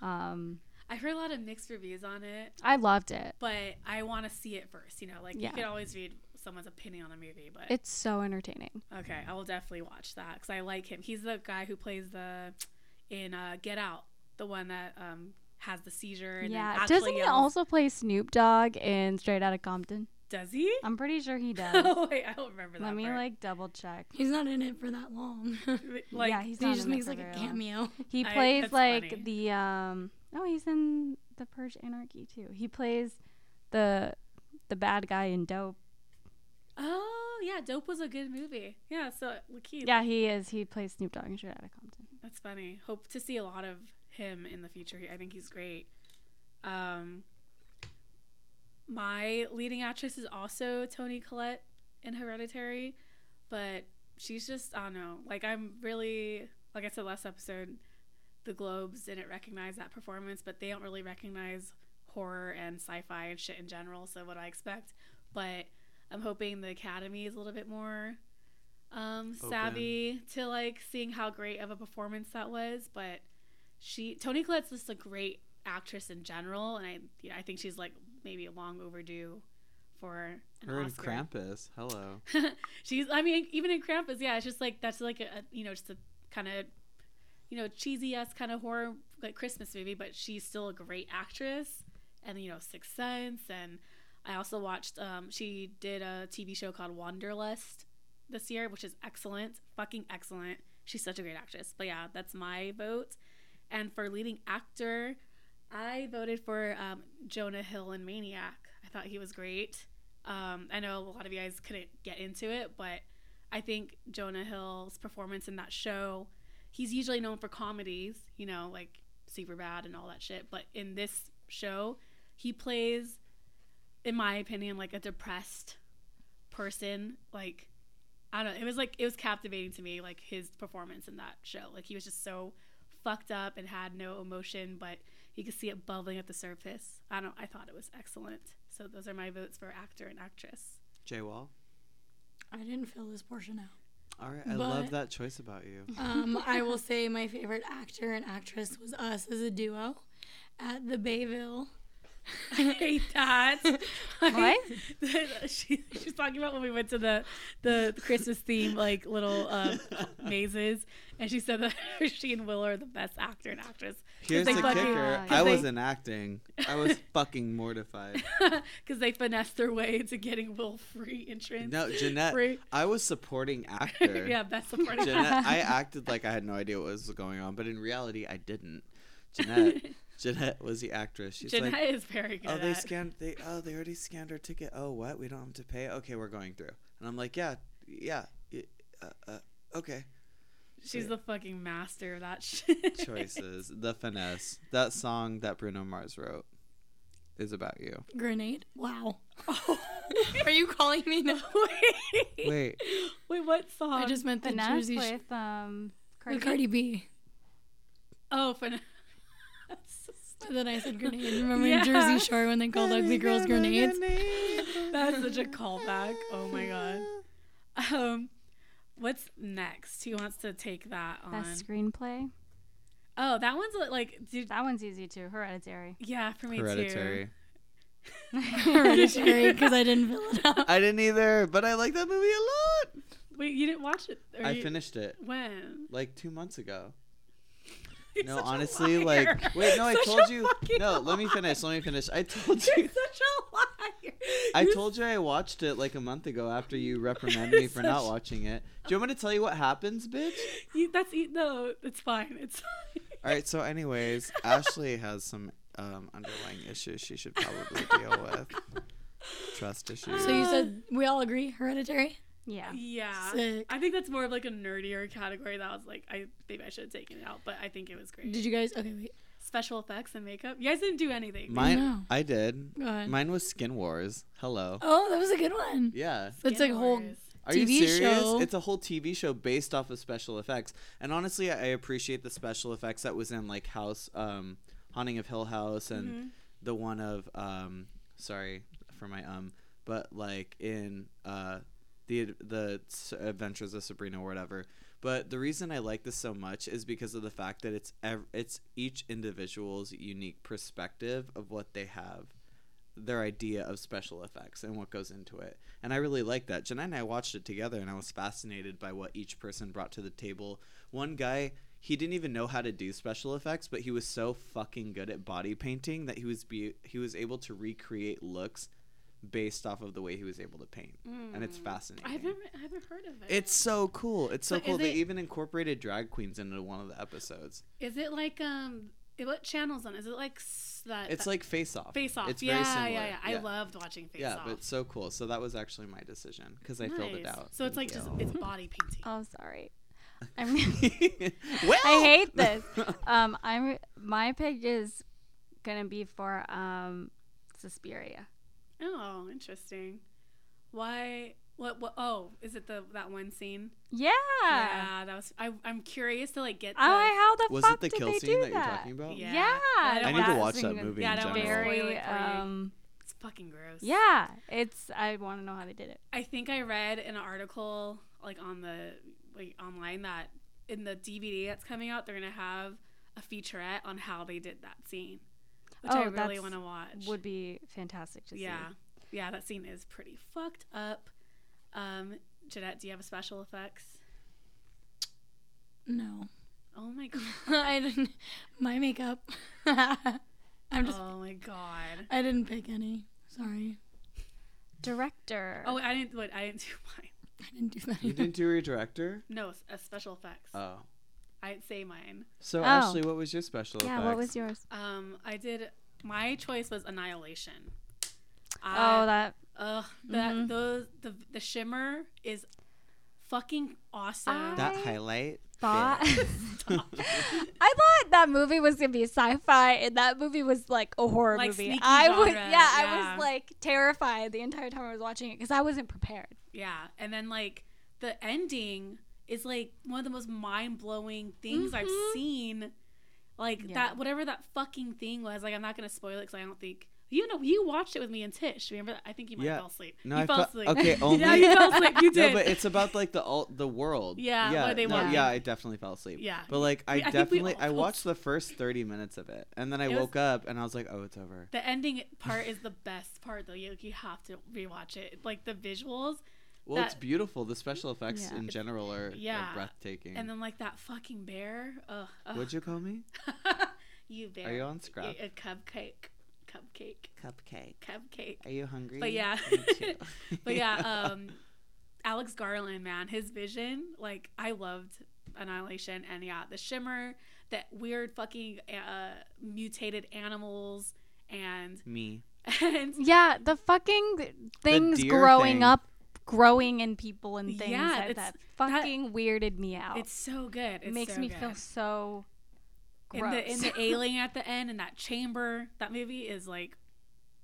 Um, I heard a lot of mixed reviews on it, I loved it. but I want to see it first. You know, like Yeah. you could always read someone's opinion on a movie, but It's so entertaining. okay, I will definitely watch that because I like him. He's the guy who plays the in uh, Get Out, the one that um, has the seizure. And yeah. Doesn't he yells. also play Snoop Dogg in Straight Outta Compton? Does he? I'm pretty sure he does. oh wait, I don't remember that. Let me part. like double check. He's not in it for that long. like yeah, he's he just in it makes for like a very long. cameo. He plays that's like funny. the um. Oh, he's in the Purge Anarchy too. He plays the the bad guy in Dope. Oh yeah, Dope was a good movie. Yeah, so Lakeith. Yeah, he is. He plays Snoop Dogg in Straight Outta Compton. That's funny. Hope to see a lot of him in the future. I think he's great. Um, my leading actress is also Toni Collette in Hereditary, but she's just I don't know. Like I'm really like I said last episode, the Globes didn't recognize that performance, but they don't really recognize horror and sci-fi and shit in general. So what I expect? But I'm hoping the Academy is a little bit more um, savvy to like seeing how great of a performance that was. But she Toni Collette's just a great actress in general, and I yeah, I think she's like maybe a long overdue for an Oscar. Krampus. Hello. she's I mean even in Krampus, yeah, it's just like that's like a, a you know just a kind of you know cheesy ass kind of horror like Christmas movie, but she's still a great actress. And you know Sixth Sense, and I also watched. Um, she did a TV show called Wanderlust this year, which is excellent, fucking excellent. She's such a great actress. But yeah, that's my vote. And for leading actor, I voted for um, Jonah Hill in Maniac. I thought he was great. Um, I know a lot of you guys couldn't get into it, but I think Jonah Hill's performance in that show, he's usually known for comedies, you know, like Superbad and all that shit. But in this show, he plays, in my opinion, like a depressed person. Like, I don't know. It was like, it was captivating to me, like his performance in that show. Like, he was just so fucked up and had no emotion, but you could see it bubbling at the surface. I don't, I thought it was excellent. So those are my votes for actor and actress. Jay Wall. I didn't fill this portion out. All right. I love that choice about you. Um, I will say my favorite actor and actress was us as a duo at the Bayville. I hate that. What? she, she's talking about when we went to the the Christmas theme like little um, mazes, and she said that she and Will are the best actor and actress Here's they the fucking- kicker. Cause I they- wasn't acting. I was fucking mortified. because they finessed their way to getting Will free entrance. No, Jeanette. Free. I was supporting actor. yeah, best supporting. Jeanette, I acted like I had no idea what was going on, but in reality, I didn't. Jeanette, Jeanette was the actress. She's Jeanette like, is very good. oh, they at- scanned. They oh, they already scanned our ticket. Oh, what? We don't have to pay. Okay, we're going through. And I'm like, yeah, yeah, uh, uh, okay. She's the fucking master of that shit. Choices, the finesse. That song that Bruno Mars wrote is about you. Grenade. Wow. Oh. Are you calling me now? Wait. Wait, Wait, what song? I just meant the Finesse Jersey with um Cardi. with Cardi B. Oh, finesse. And then I said grenade. Remember Yeah. in Jersey Shore when they called ugly girls grenades? That's such a callback. Oh my god. Um, what's next? Who wants to take that on? Best screenplay. Oh, that one's uh, like, dude, That one's easy too. Hereditary. yeah, for me Hereditary. Hereditary, because I didn't fill it out. I didn't either, but I like that movie a lot. Wait, you didn't watch it? I you- finished it When? like two months ago. You're No, such a honestly, liar. like wait, no, I Such told you. fucking No, let me finish. Let me finish. I told You're such a liar. I You're told you I watched it like a month ago after you reprimanded me for not watching it. Do you want me to tell you what happens, bitch? You, that's no, it's fine. It's fine. All right. So, anyways, Ashley has some um, underlying issues she should probably deal with. Trust issues. So you said we all agree Hereditary? Yeah. Yeah. Sick. I think that's more of like a nerdier category. That was like, I maybe I should have taken it out, but I think it was great. Did you guys? Okay, wait. Special effects and makeup. You guys didn't do anything. Mine, No. I did. Go ahead. Mine was Skin Wars. Hello. Oh, that was a good one. Yeah. It's like a whole. Wars. Are you TV serious? show. It's a whole TV show based off of special effects. And honestly, I I appreciate the special effects that was in like House, um, Haunting of Hill House, and Mhm. the one of um, sorry for my um, but like in uh, the the Adventures of Sabrina or whatever. But the reason I like this so much is because of the fact that it's ev- it's each individual's unique perspective of what they have their idea of special effects and what goes into it. And I really like that. Jenna and I watched it together and I was fascinated by what each person brought to the table. One guy, he didn't even know how to do special effects, but he was so fucking good at body painting that he was be he was able to recreate looks based off of the way he was able to paint, and it's fascinating. I've never, I haven't heard of it. It's so cool. It's so But cool. They it- even incorporated drag queens into one of the episodes. Is it like um? eh, What channel's on? Is it like that? It's that like Face Off. Face Off. It's yeah, very similar. yeah, yeah. yeah. I loved watching Face yeah, Off. but so cool. So that was actually my decision because I filled it out. So it's like Thank just it's body painting. Oh, sorry. I'm. well, I hate this. Um, I'm. My pick is gonna be for um, Suspiria. Oh, interesting. Why? What? What? Oh, is it the that one scene? Yeah. Yeah, that was. I, I'm curious to like get. The, Oh, how the Was fuck it the did kill they scene do that you're talking about? Yeah. Yeah. I I need to That watch that movie yeah, in I don't general. Very. it for you. Um. It's fucking gross. Yeah. It's. I want to know how they did it. I think I read an article like on the like online that in the DVD that's coming out, they're gonna have a featurette on how they did that scene, which Oh, I really want to watch. Would be fantastic to yeah, see. yeah, yeah, that scene is pretty fucked up. Um, Jeanette, do you have a special effects? No. Oh my god! I didn't. My makeup. I'm just. oh my god! I didn't pick any. Sorry. Director. Oh, I didn't. What? I didn't do mine. I didn't do that. You either. didn't do your director? No, s- uh, special effects. Oh. I didn't say mine. So Oh. Ashley, what was your special yeah. effects? What was yours? Um, I did. My choice was Annihilation. oh, I- that. Ugh, that Mhm. those the the shimmer is fucking awesome. that highlight? Thought. I thought that movie was gonna be sci-fi, and that movie was like a horror Like movie. I was, genre, yeah, I was like terrified the entire time I was watching it because I wasn't prepared. yeah, and then like the ending is like one of the most mind blowing things I've Mhm. seen. Like Yeah. that, whatever that fucking thing was. Like I'm not gonna spoil it because I don't think you know. You watched it with me and Tish. Remember? that? I think you might Yeah. have fell asleep. No, you I fell fe- asleep. okay, only- yeah, you fell asleep. You No, did. but it's about like the alt, the world. Yeah, yeah, what they no, want. yeah. I definitely fell asleep. Yeah. but like I I definitely I watched the first thirty minutes of it, and then I It was- woke up and I was like, oh, it's over. the ending part is the best part though. You you have to rewatch it. Like the visuals. Well, it's beautiful. The special effects Yeah. in general are, are breathtaking. And then like that fucking bear. Ugh. ugh. What'd you call me? you bear. Are you on Scrap? A, a cupcake. Cupcake. Cupcake. Cupcake. Are you hungry? But yeah. But yeah, um, Alex Garland, man, his vision, like I loved Annihilation, and yeah, the shimmer, that weird fucking uh, mutated animals, and me. and Yeah, the fucking things deer growing thing. up, growing in people and things Yeah, that, it's- that that- fucking weirded me out. it's so good. it makes so me good. feel so in the in the alien at the end and that chamber. That movie is like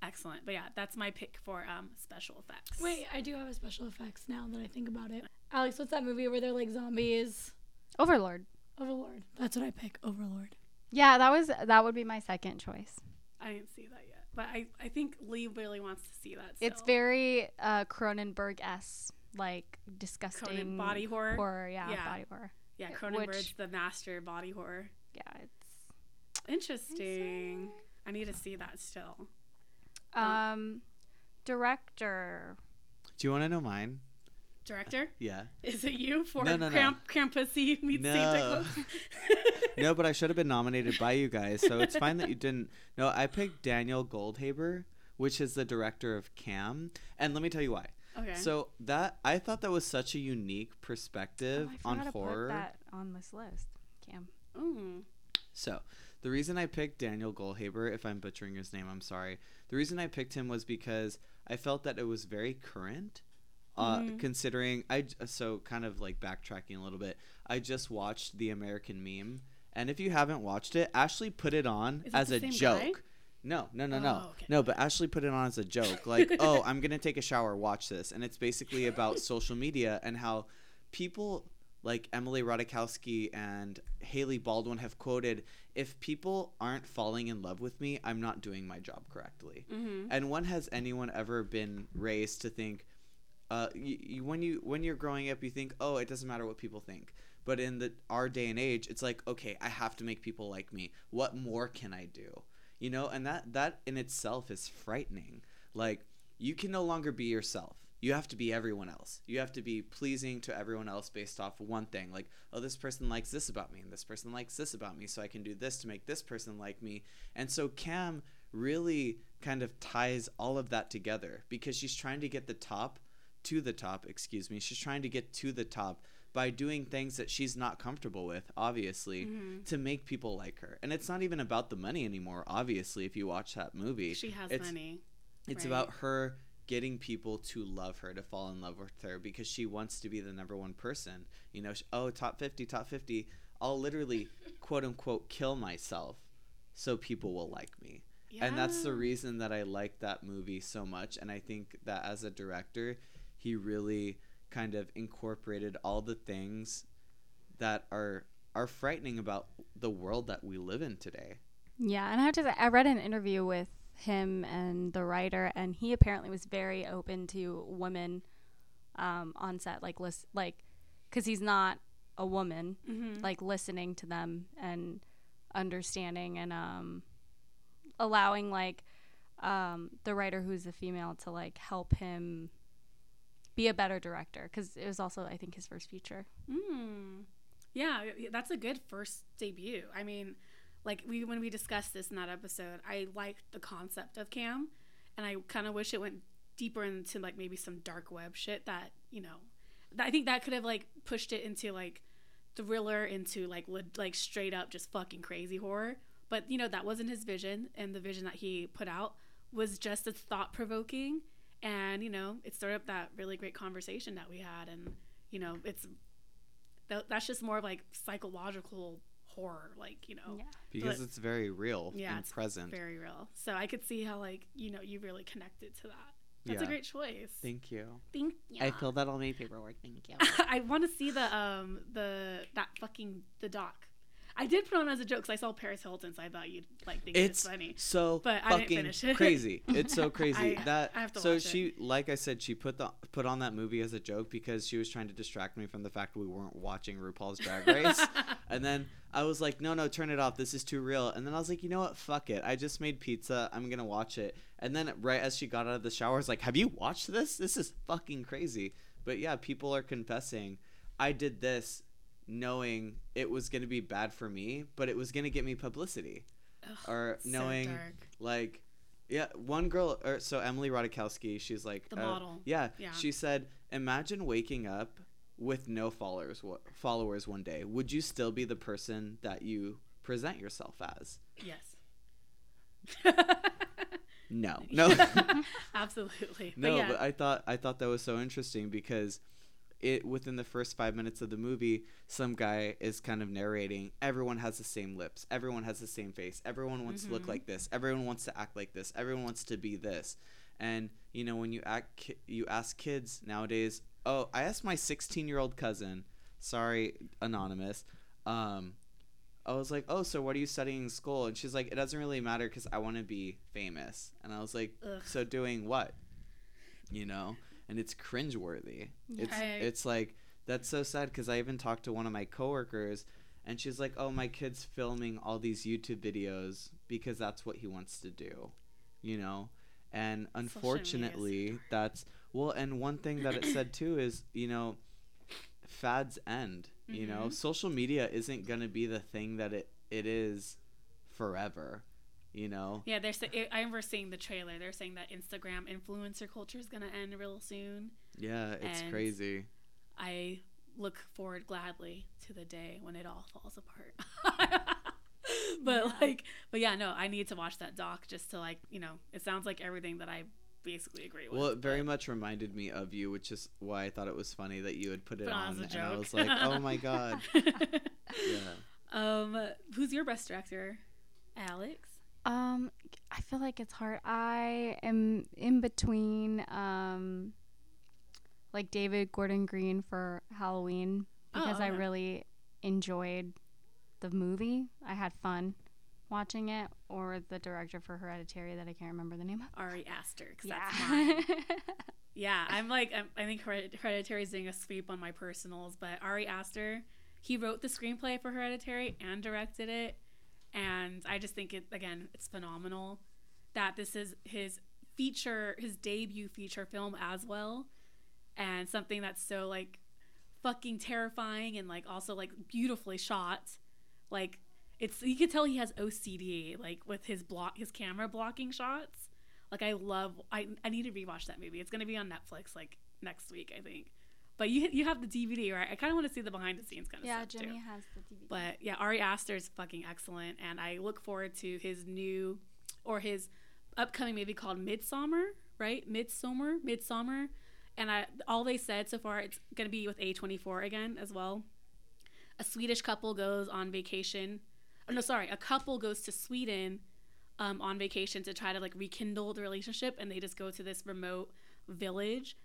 excellent. But yeah, that's my pick for um special effects. Wait, I do have a special effects now that I think about it. Alex, what's that movie where they're like zombies? Overlord. Overlord. That's what I pick. Overlord. Yeah, that was that would be my second choice. I didn't see that yet, but I I think Lee really wants to see that. It's very uh, Cronenberg s like disgusting Cronen body horror. horror. Yeah, Yeah. body horror. Yeah, Yeah, Cronenberg's which- the master body horror. Yeah, it's Interesting. I need to see that still. um director. Do you want to know mine? Director, Yeah. is it you for No, no, no. Cramp Crampussy meets Santa Claus? No, but I should have been nominated by you guys, so it's fine that you didn't. No, I picked Daniel Goldhaber, which is the director of Cam, and let me tell you why. okay. So that I thought that was such a unique Oh, perspective I on forgot to horror. put that on this list. Cam. Mm. So, the reason I picked Daniel Goldhaber, if I'm butchering his name, I'm sorry. The reason I picked him was because I felt that it was very current. Uh, Mhm. Considering I so kind of like backtracking a little bit, I just watched the American Meme, and if you haven't watched it, Ashley put it on Is as a joke. guy? No, no, no, no, Oh, okay. no. But Ashley put it on as a joke, like, "Oh, I'm gonna take a shower, watch this," and it's basically about social media and how people like Emily Ratajkowski and Hailey Baldwin have quoted, "If people aren't falling in love with me, I'm not doing my job correctly." hmm And when has anyone ever been raised to think, uh, you, you, when you when you're growing up, you think, "Oh, it doesn't matter what people think." But in the our day and age, it's like, okay, I have to make people like me. What more can I do? You know, and that that in itself is frightening. Like you can no longer be yourself. you have to be everyone else. You have to be pleasing to everyone else based off one thing. Like, oh, this person likes this about me, and this person likes this about me, so I can do this to make this person like me. And so Cam really kind of ties all of that together because she's trying to get the top to the top, excuse me. She's trying to get to the top by doing things that she's not comfortable with, obviously, Mm-hmm. to make people like her. And it's not even about the money anymore, obviously, if you watch that movie. She has it's, money. It's right? about her getting people to love her, to fall in love with her because she wants to be the number one person. You know, sh- oh, top 50, top 50. I'll literally, quote unquote, kill myself so people will like me. Yeah. And that's the reason that I like that movie so much. And I think that as a director, he really kind of incorporated all the things that are are frightening about the world that we live in today. Yeah, and I have to say, I read an interview with him and the writer, and he apparently was very open to women um, on set, like list, like, because he's not a woman, Mhm. like listening to them and understanding and um, allowing like um, the writer who's a female to like help him be a better director because it was also I think his first feature. Mm. Yeah, that's a good first debut. I mean, like we when we discussed this in that episode, I liked the concept of Cam, and I kind of wish it went deeper into like maybe some dark web shit that you know. I think that could have like pushed it into like thriller into like le- like straight up just fucking crazy horror. But you know that wasn't his vision, and the vision that he put out was just as thought provoking, and you know it started up that really great conversation that we had, and you know it's that, that's just more of like psychological horror, like you know, Yeah. Because But- it's very real yeah, and it's present. very real. So I could see how like you know you really connected to that. That's a great choice. Thank you. Thank you. I filled out all my paperwork. Thank you. I want to see the um the that fucking the doc. I did put on as a joke because I saw Paris Hilton, so I thought you'd like think it's, it's funny. so But I didn't fucking finish it. crazy. It's so crazy I- that I have to so watch it. she like I said she put the put on that movie as a joke because she was trying to distract me from the fact we weren't watching RuPaul's Drag Race. and then I was like, "No, no, turn it off. This is too real." And then I was like, "You know what? Fuck it. I just made pizza. I'm going to watch it." And then right as she got out of the shower, I was like, "Have you watched this? This is fucking crazy." But yeah, people are confessing, "I did this knowing it was going to be bad for me, but it was going to get me publicity." Ugh, or so knowing dark. like yeah one girl or so Emily Ratajkowski she's like The uh, model. yeah, Yeah. she said imagine waking up with no followers followers one day would you still be the person that you present yourself as yes. no no Absolutely. no but yeah, but i thought i thought that was so interesting because it within the first five minutes of the movie some guy is kind of narrating everyone has the same lips everyone has the same face everyone wants to look Mhm. like this everyone wants to act like this everyone wants to be this and you know when you act ki- you ask kids nowadays oh i asked my 16 year old cousin sorry anonymous um I was like, "Oh, so what are you studying in school?" And she's like, "It doesn't really matter because I want to be famous." And I was like, Ugh. "So doing what?" You know, and it's cringeworthy. It's I- it's like that's so sad because I even talked to one of my coworkers, and she's like, "Oh, my kid's filming all these YouTube videos because that's what he wants to do," you know. And unfortunately, that's well. And one thing that it said too is, you know, fads end. You know, Mhm. social media isn't gonna be the thing that it it is forever. You know. yeah. They're sa- I remember seeing the trailer. They're saying that Instagram influencer culture is gonna end real soon. Yeah, it's And- crazy. I look forward gladly to the day when it all falls apart. but Yeah. like, but yeah, no, I need to watch that doc just to like, you know, it sounds like everything that I basically agree with. Well, it very but- much reminded me of you, which is why I thought it was funny that you had put it Put on on, as and I was like, "Oh my god!" Yeah. Um, who's your best director, Alex? Um, I feel like it's hard. I am in between, um, like David Gordon Green for Halloween because Oh, I really enjoyed the movie. I had fun watching it, or the director for Hereditary that I can't remember the name of. Ari Aster, because that's mine. Yeah. Yeah, I'm like, I'm, I think Hereditary is doing a sweep on my personals, but Ari Aster, he wrote the screenplay for Hereditary and directed it, and I just think it again, it's phenomenal that this is his feature, his debut feature film as well. and something that's so like fucking terrifying and like also like beautifully shot. Like it's you can tell he has OCD like with his block his camera blocking shots. Like I love I I need to rewatch that movie. It's gonna be on Netflix like next week I think. But you you have the DVD right? I kind of want to see the behind the scenes kind of Yeah, stuff Yeah, Jimmy too. has the DVD. But yeah, Ari Aster is fucking excellent, and I look forward to his new or his upcoming movie called Midsommar, right? Midsommar, Midsommar, and I all they said so far it's gonna be with A24 again as well. A Swedish couple goes on vacation. Oh no, sorry, a couple goes to Sweden um, on vacation to try to like rekindle the relationship, and they just go to this remote village,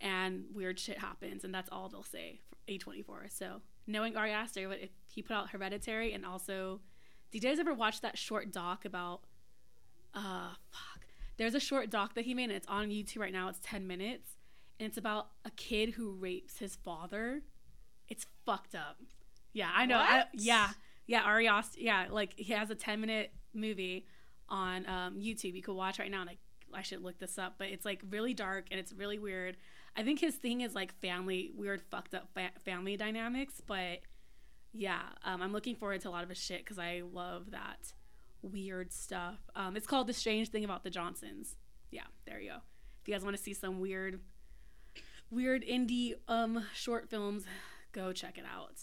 and weird shit happens, and that's all they'll say. A24. So knowing Ari Aster, what if he put out Hereditary, and also, did you guys ever watch that short doc about? Uh, fuck. There's a short doc that he made, and it's on YouTube right now. It's ten minutes, and it's about a kid who rapes his father. It's fucked up. Yeah, I know. I, yeah, yeah. Ari Aster. Yeah, like he has a ten minute movie on um, YouTube. You could watch right now. And I, I should look this up, but it's like really dark and it's really weird. I think his thing is like family, weird, fucked up fa- family dynamics. But yeah, um, I'm looking forward to a lot of his shit because I love that weird stuff. Um, it's called The Strange Thing About the Johnsons. Yeah, there you go. If you guys want to see some weird, weird indie um short films, go check it out.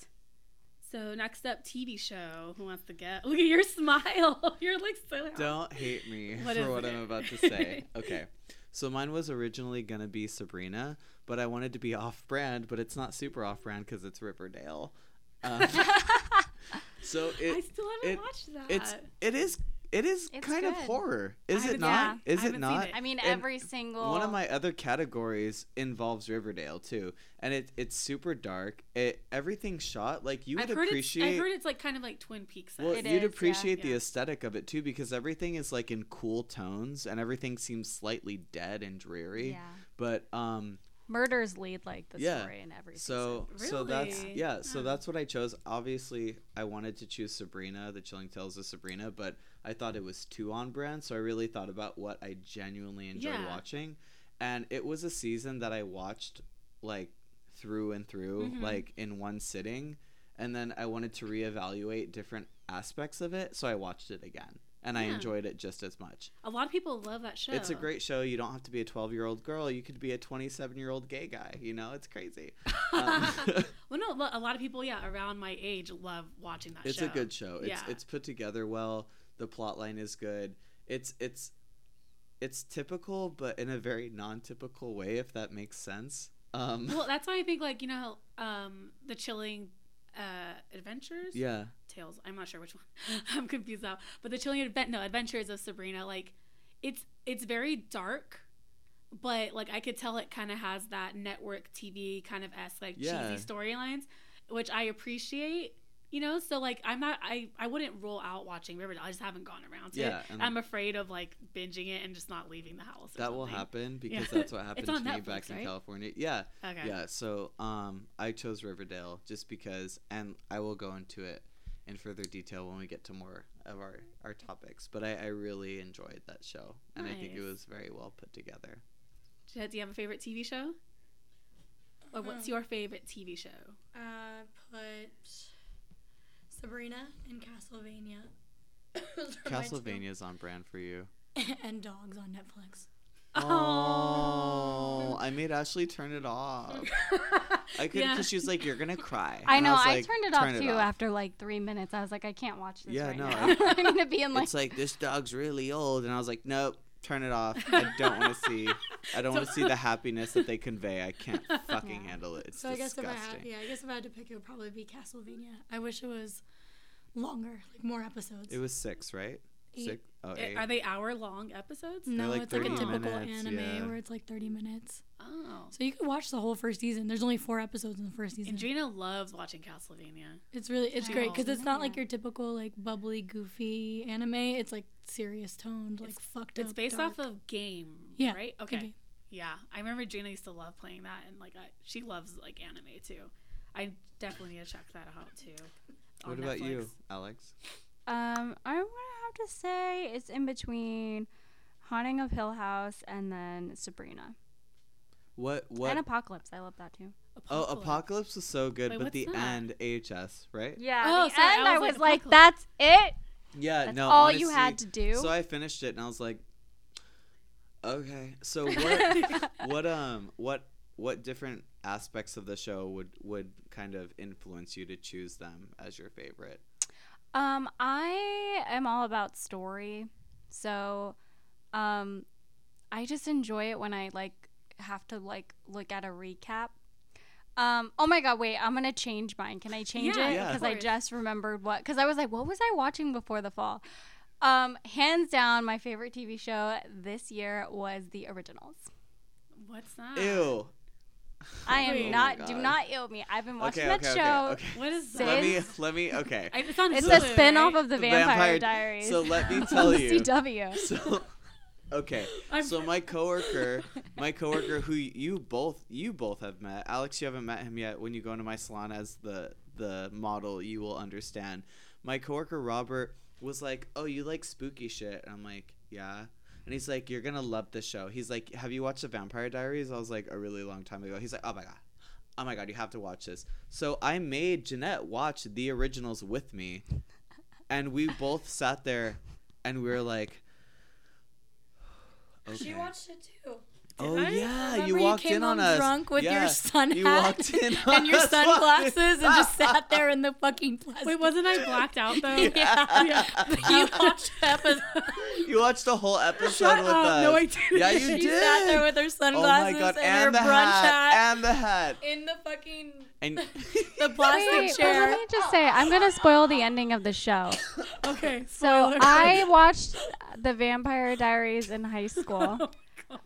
So next up, TV show. Who wants to get? Look at your smile. You're like so. happy. Don't hate me What for what it? I'm about to say. Okay. So mine was originally going to be Sabrina, but I wanted to be off brand, but it's not super off brand because it's Riverdale. Um, so it, I still haven't it- watched that. it's it is it is It's kind of good. horror. I Is it haven't not? seen. I Is it haven't it. I mean, And every single One of my other categories involves Riverdale too, and it it's super dark. It everything's shot like you would I've heard appreciate. It's, I've heard it's like kind of like Twin Peaks. Well, It you'd is, yeah. appreciate the Yeah. aesthetic of it too because everything is like in cool tones and everything seems slightly dead and dreary. yeah. But um Murders lead like the Yeah. story in every so season. so that's yeah, so Huh. that's what I chose. Obviously, I wanted to choose Sabrina, The Chilling Tales of Sabrina, but I thought it was too on brand, so I really thought about what I genuinely enjoyed Yeah. watching. And it was a season that I watched like through and through Mhm. like in one sitting and then I wanted to reevaluate different aspects of it, so I watched it again. And I enjoyed it just as much. a lot of people love that show. It's a great show. You don't have to be a 12 year old girl. You could be a 27 year old gay guy. You know, it's crazy. Um, well, no, a lot of people, yeah, around my age love watching that show. it's show. a good show. It's Yeah. it's put together well. The plot line is good. It's it's it's typical, but in a very non-typical way, if that makes sense. Um, Well, that's why I think like you know, um, the chilling uh, adventures. yeah, Tales. I'm not sure which one. I'm confused now. But the chilling advent no adventures of Sabrina. Like, it's it's very dark, but like I could tell it kind of has that network TV kind of s like Yeah. cheesy storylines, which I appreciate. You know, so like I'm not I I wouldn't roll out watching Riverdale. I just haven't gone around to Yeah, it. I'm afraid of like binging it and just not leaving the house. that will happen because Yeah. that's what happened to on me back Netflix, in? California. Yeah, Okay. yeah. So um, I chose Riverdale just because, and I will go into it in further detail when we get to more of our our topics. But I, I really enjoyed that show, and I think it was very well put together. Jed, do you have a favorite TV show? Or what's your favorite TV show? Uh, put Sabrina and Castlevania. Those are my two. Castlevania's on brand for you. and Dogs on Netflix. Oh, I made Ashley turn it off. I couldn't Yeah. because she was like, "You're gonna cry." I And know. was I like, turned it off "Turn too after like three minutes. I was like, I can't watch this Yeah, right no, now. I- I'm gonna be in like. It's like this dog's really old, and I was like, "Nope, turn it off. I don't want to see. I don't want to see the happiness that they convey. I can't fucking Yeah. handle it. It's so I guess if I disgusting." had, yeah, I guess if I had to pick, it would probably be Castlevania. I wish it was longer, like more episodes. It was six, right? Eight. Six. Oh, Eh, eight. Are they hour long episodes? no, like it's like a typical minutes, anime yeah. where it's like 30 minutes. Oh. So you could watch the whole first season. There's only four episodes in the first season. And Gina loves watching Castlevania. It's really it's I great because it's not like your typical like bubbly, goofy anime. It's like serious toned, like fucked up. It's based dark. off of game, Yeah, right? Okay. game. Yeah, I remember Gina used to love playing that, and like I, she loves like anime too. I definitely need to check that out too. what on about you, Alex? Um, I'm gonna have to say it's in between Haunting of Hill House and then Sabrina. What what? And Apocalypse. I love that too. oh, Apocalypse was so good, Wait, but the that? end AHS, right? Yeah. Oh, the sorry, end, I I was was, like, like, that's it. Yeah, That's no. all you had to do. So I finished it and I was like, okay. So what? what um what what different aspects of the show would would kind of influence you to choose them as your favorite? Um, I am all about story. So, um, I just enjoy it when I like have to like look at a recap. Um, oh my god, wait, I'm gonna change mine. Can I change Yeah, it? yeah. Because of I just remembered what because I was like, what was I watching before the fall? Um, hands down, my favorite TV show this year was The Originals. What's that? Ew. I am Wait. Oh my not. do God. not ill me. I've been watching Okay, that okay, show. okay, okay. What is Sid- that? Let me let me okay. I, it's on It's Hulu, a spin-off right? of the The Vampire, Vampire- Diaries. so let me tell you. CW. So okay. I'm- So my coworker, my coworker who you both you both have met. Alex, you haven't met him yet. When you go into my salon as the the model, you will understand. My coworker Robert was like, "Oh, you like spooky shit?" And I'm like, "Yeah." And he's like, "You're gonna love this show." He's like, "Have you watched the Vampire Diaries?" I was like, "A really long time ago." He's like, "Oh my god." Oh my god, you have to watch this. So I made Jeanette watch the originals with me. And we both sat there and we were like She watched it too. Oh I? yeah, Remember you walked came in on home us. drunk with Yeah, your sun you hat walked in on and your us sunglasses and just sat there in the fucking plastic. Wait, wasn't I blacked out though? Yeah. yeah. You watched the episode. You watched the whole episode Shut with up. us. No, I didn't. Yeah, you she did. sat there with her oh sunglasses my god, and, and, her the brunch hat, hat, and the hat, in the fucking and the plastic Wait, but chair. let me just say, I'm gonna spoil the ending of the show. Okay. So. I watched the Vampire Diaries in high school.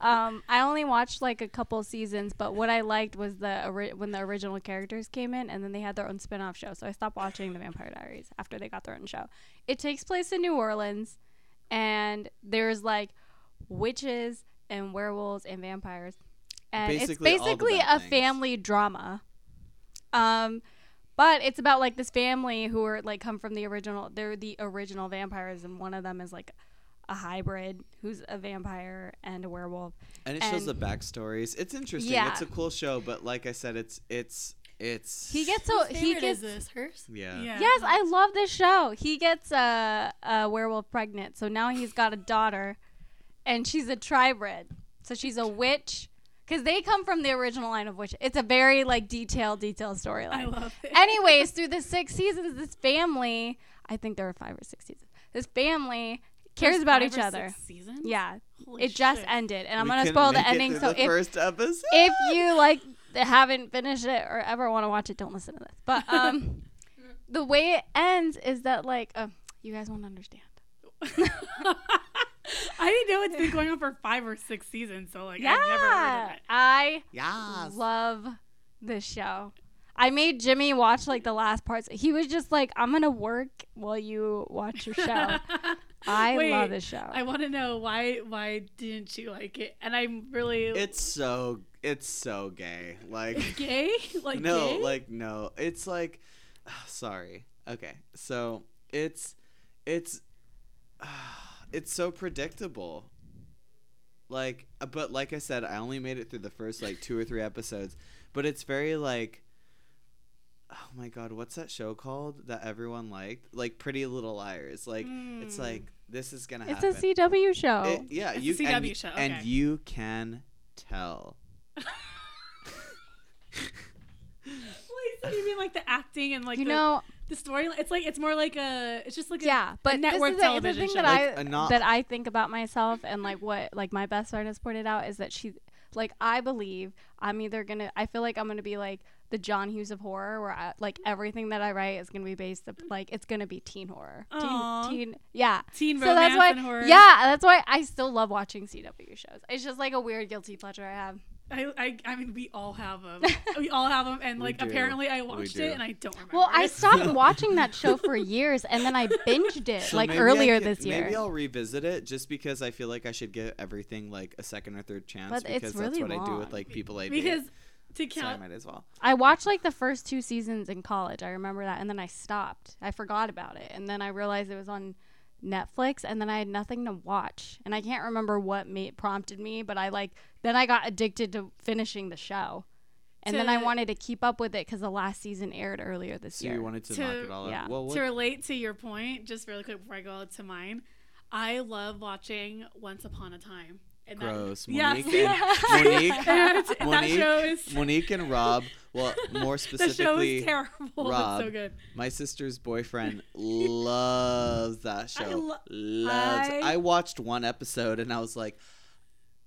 Um, I only watched like a couple seasons, but what I liked was the ori- when the original characters came in, and then they had their own spin-off show. So I stopped watching the Vampire Diaries after they got their own show. It takes place in New Orleans, and there's like witches and werewolves and vampires, and Basically it's basically a things. family drama. Um, but it's about like this family who are like come from the original. They're the original vampires, and one of them is like a hybrid who's a vampire and a werewolf. and it shows the backstories. It's interesting. Yeah. It's a cool show, but like I said, it's it's it's He gets so he gets this hers? yeah. Yeah. Yes, I love this show. He gets a, a werewolf pregnant, so now he's got a daughter, and she's a tribrid. So she's a witch, because they come from the original line of witch. It's a very like detailed, detailed storyline I storyline. love it. Anyways, through the six seasons, this family, I think there were five or six seasons. This family cares about each other. six Seasons? Yeah, Holy it just ended, and I'm We gonna spoil the make it ending. through So the if first episode. if you like haven't finished it or ever want to watch it, don't listen to this. But um, the way it ends is that like uh, you guys won't understand. I didn't know it's been going on for five or six seasons, so like yeah, I've never heard of it. I yes. love this show. I made Jimmy watch like the last parts. He was just like, "I'm gonna work while you watch your show." I Wait, love this show. I want to know why why didn't you like it? And I'm really It's so it's so gay. Like gay. Like no, gay? like no. It's like sorry. Okay. So, it's it's it's so predictable. Like uh, but like I said, I only made it through the first like 2 or 3 episodes, but it's very like Oh my god, what's that show called that everyone liked? Like Pretty Little Liars. Like it's Mm. like this is going to it's happen. a CW show. It- yeah, It's a CW and, y- show, and you can tell. Wait, so you mean like the acting and like you the, know, the story? It's like it's more like a. It's just like a, yeah, but a network this is the, the television thing show. that Like I a not- that I think about myself and like what like my best friend has pointed out is that she like I believe I'm either gonna I feel like I'm gonna be like the John Hughes of horror where I, like everything that I write is gonna be based up, like it's gonna be teen horror Aw. teen, teen yeah teen so romance that's why and horror. yeah that's why I still love watching CW shows it's just like a weird guilty pleasure I have I, I I mean we all have them. we all have them, and like apparently I watched it and I don't remember. well I stopped watching that show for years and then I binged it So like earlier can- this year Maybe I'll revisit it just because I feel like I should give everything like a second or third chance But it's because that's really what I do with like people I because date. To So I might as well. I watched like the first two seasons in college. I remember that, and then I stopped. I forgot about it, and then I realized it was on Netflix, and then I had nothing to watch, and I can't remember what made prompted me, but I like then I got addicted to finishing the show. And then I wanted to keep up with it because the last season aired earlier this So year. So you wanted to, To- knock it all yeah. out. Well, to relate to your point, just really quick before I go to mine, I love watching Once Upon a Time. And that- gross. Yes. Monique and Monique, And that Monique, show is Monique and Rob. Well, more the show specifically, is terrible. Rob. so good. My sister's boyfriend loves that I show. lo- loves. I- I, watched one episode and I was like,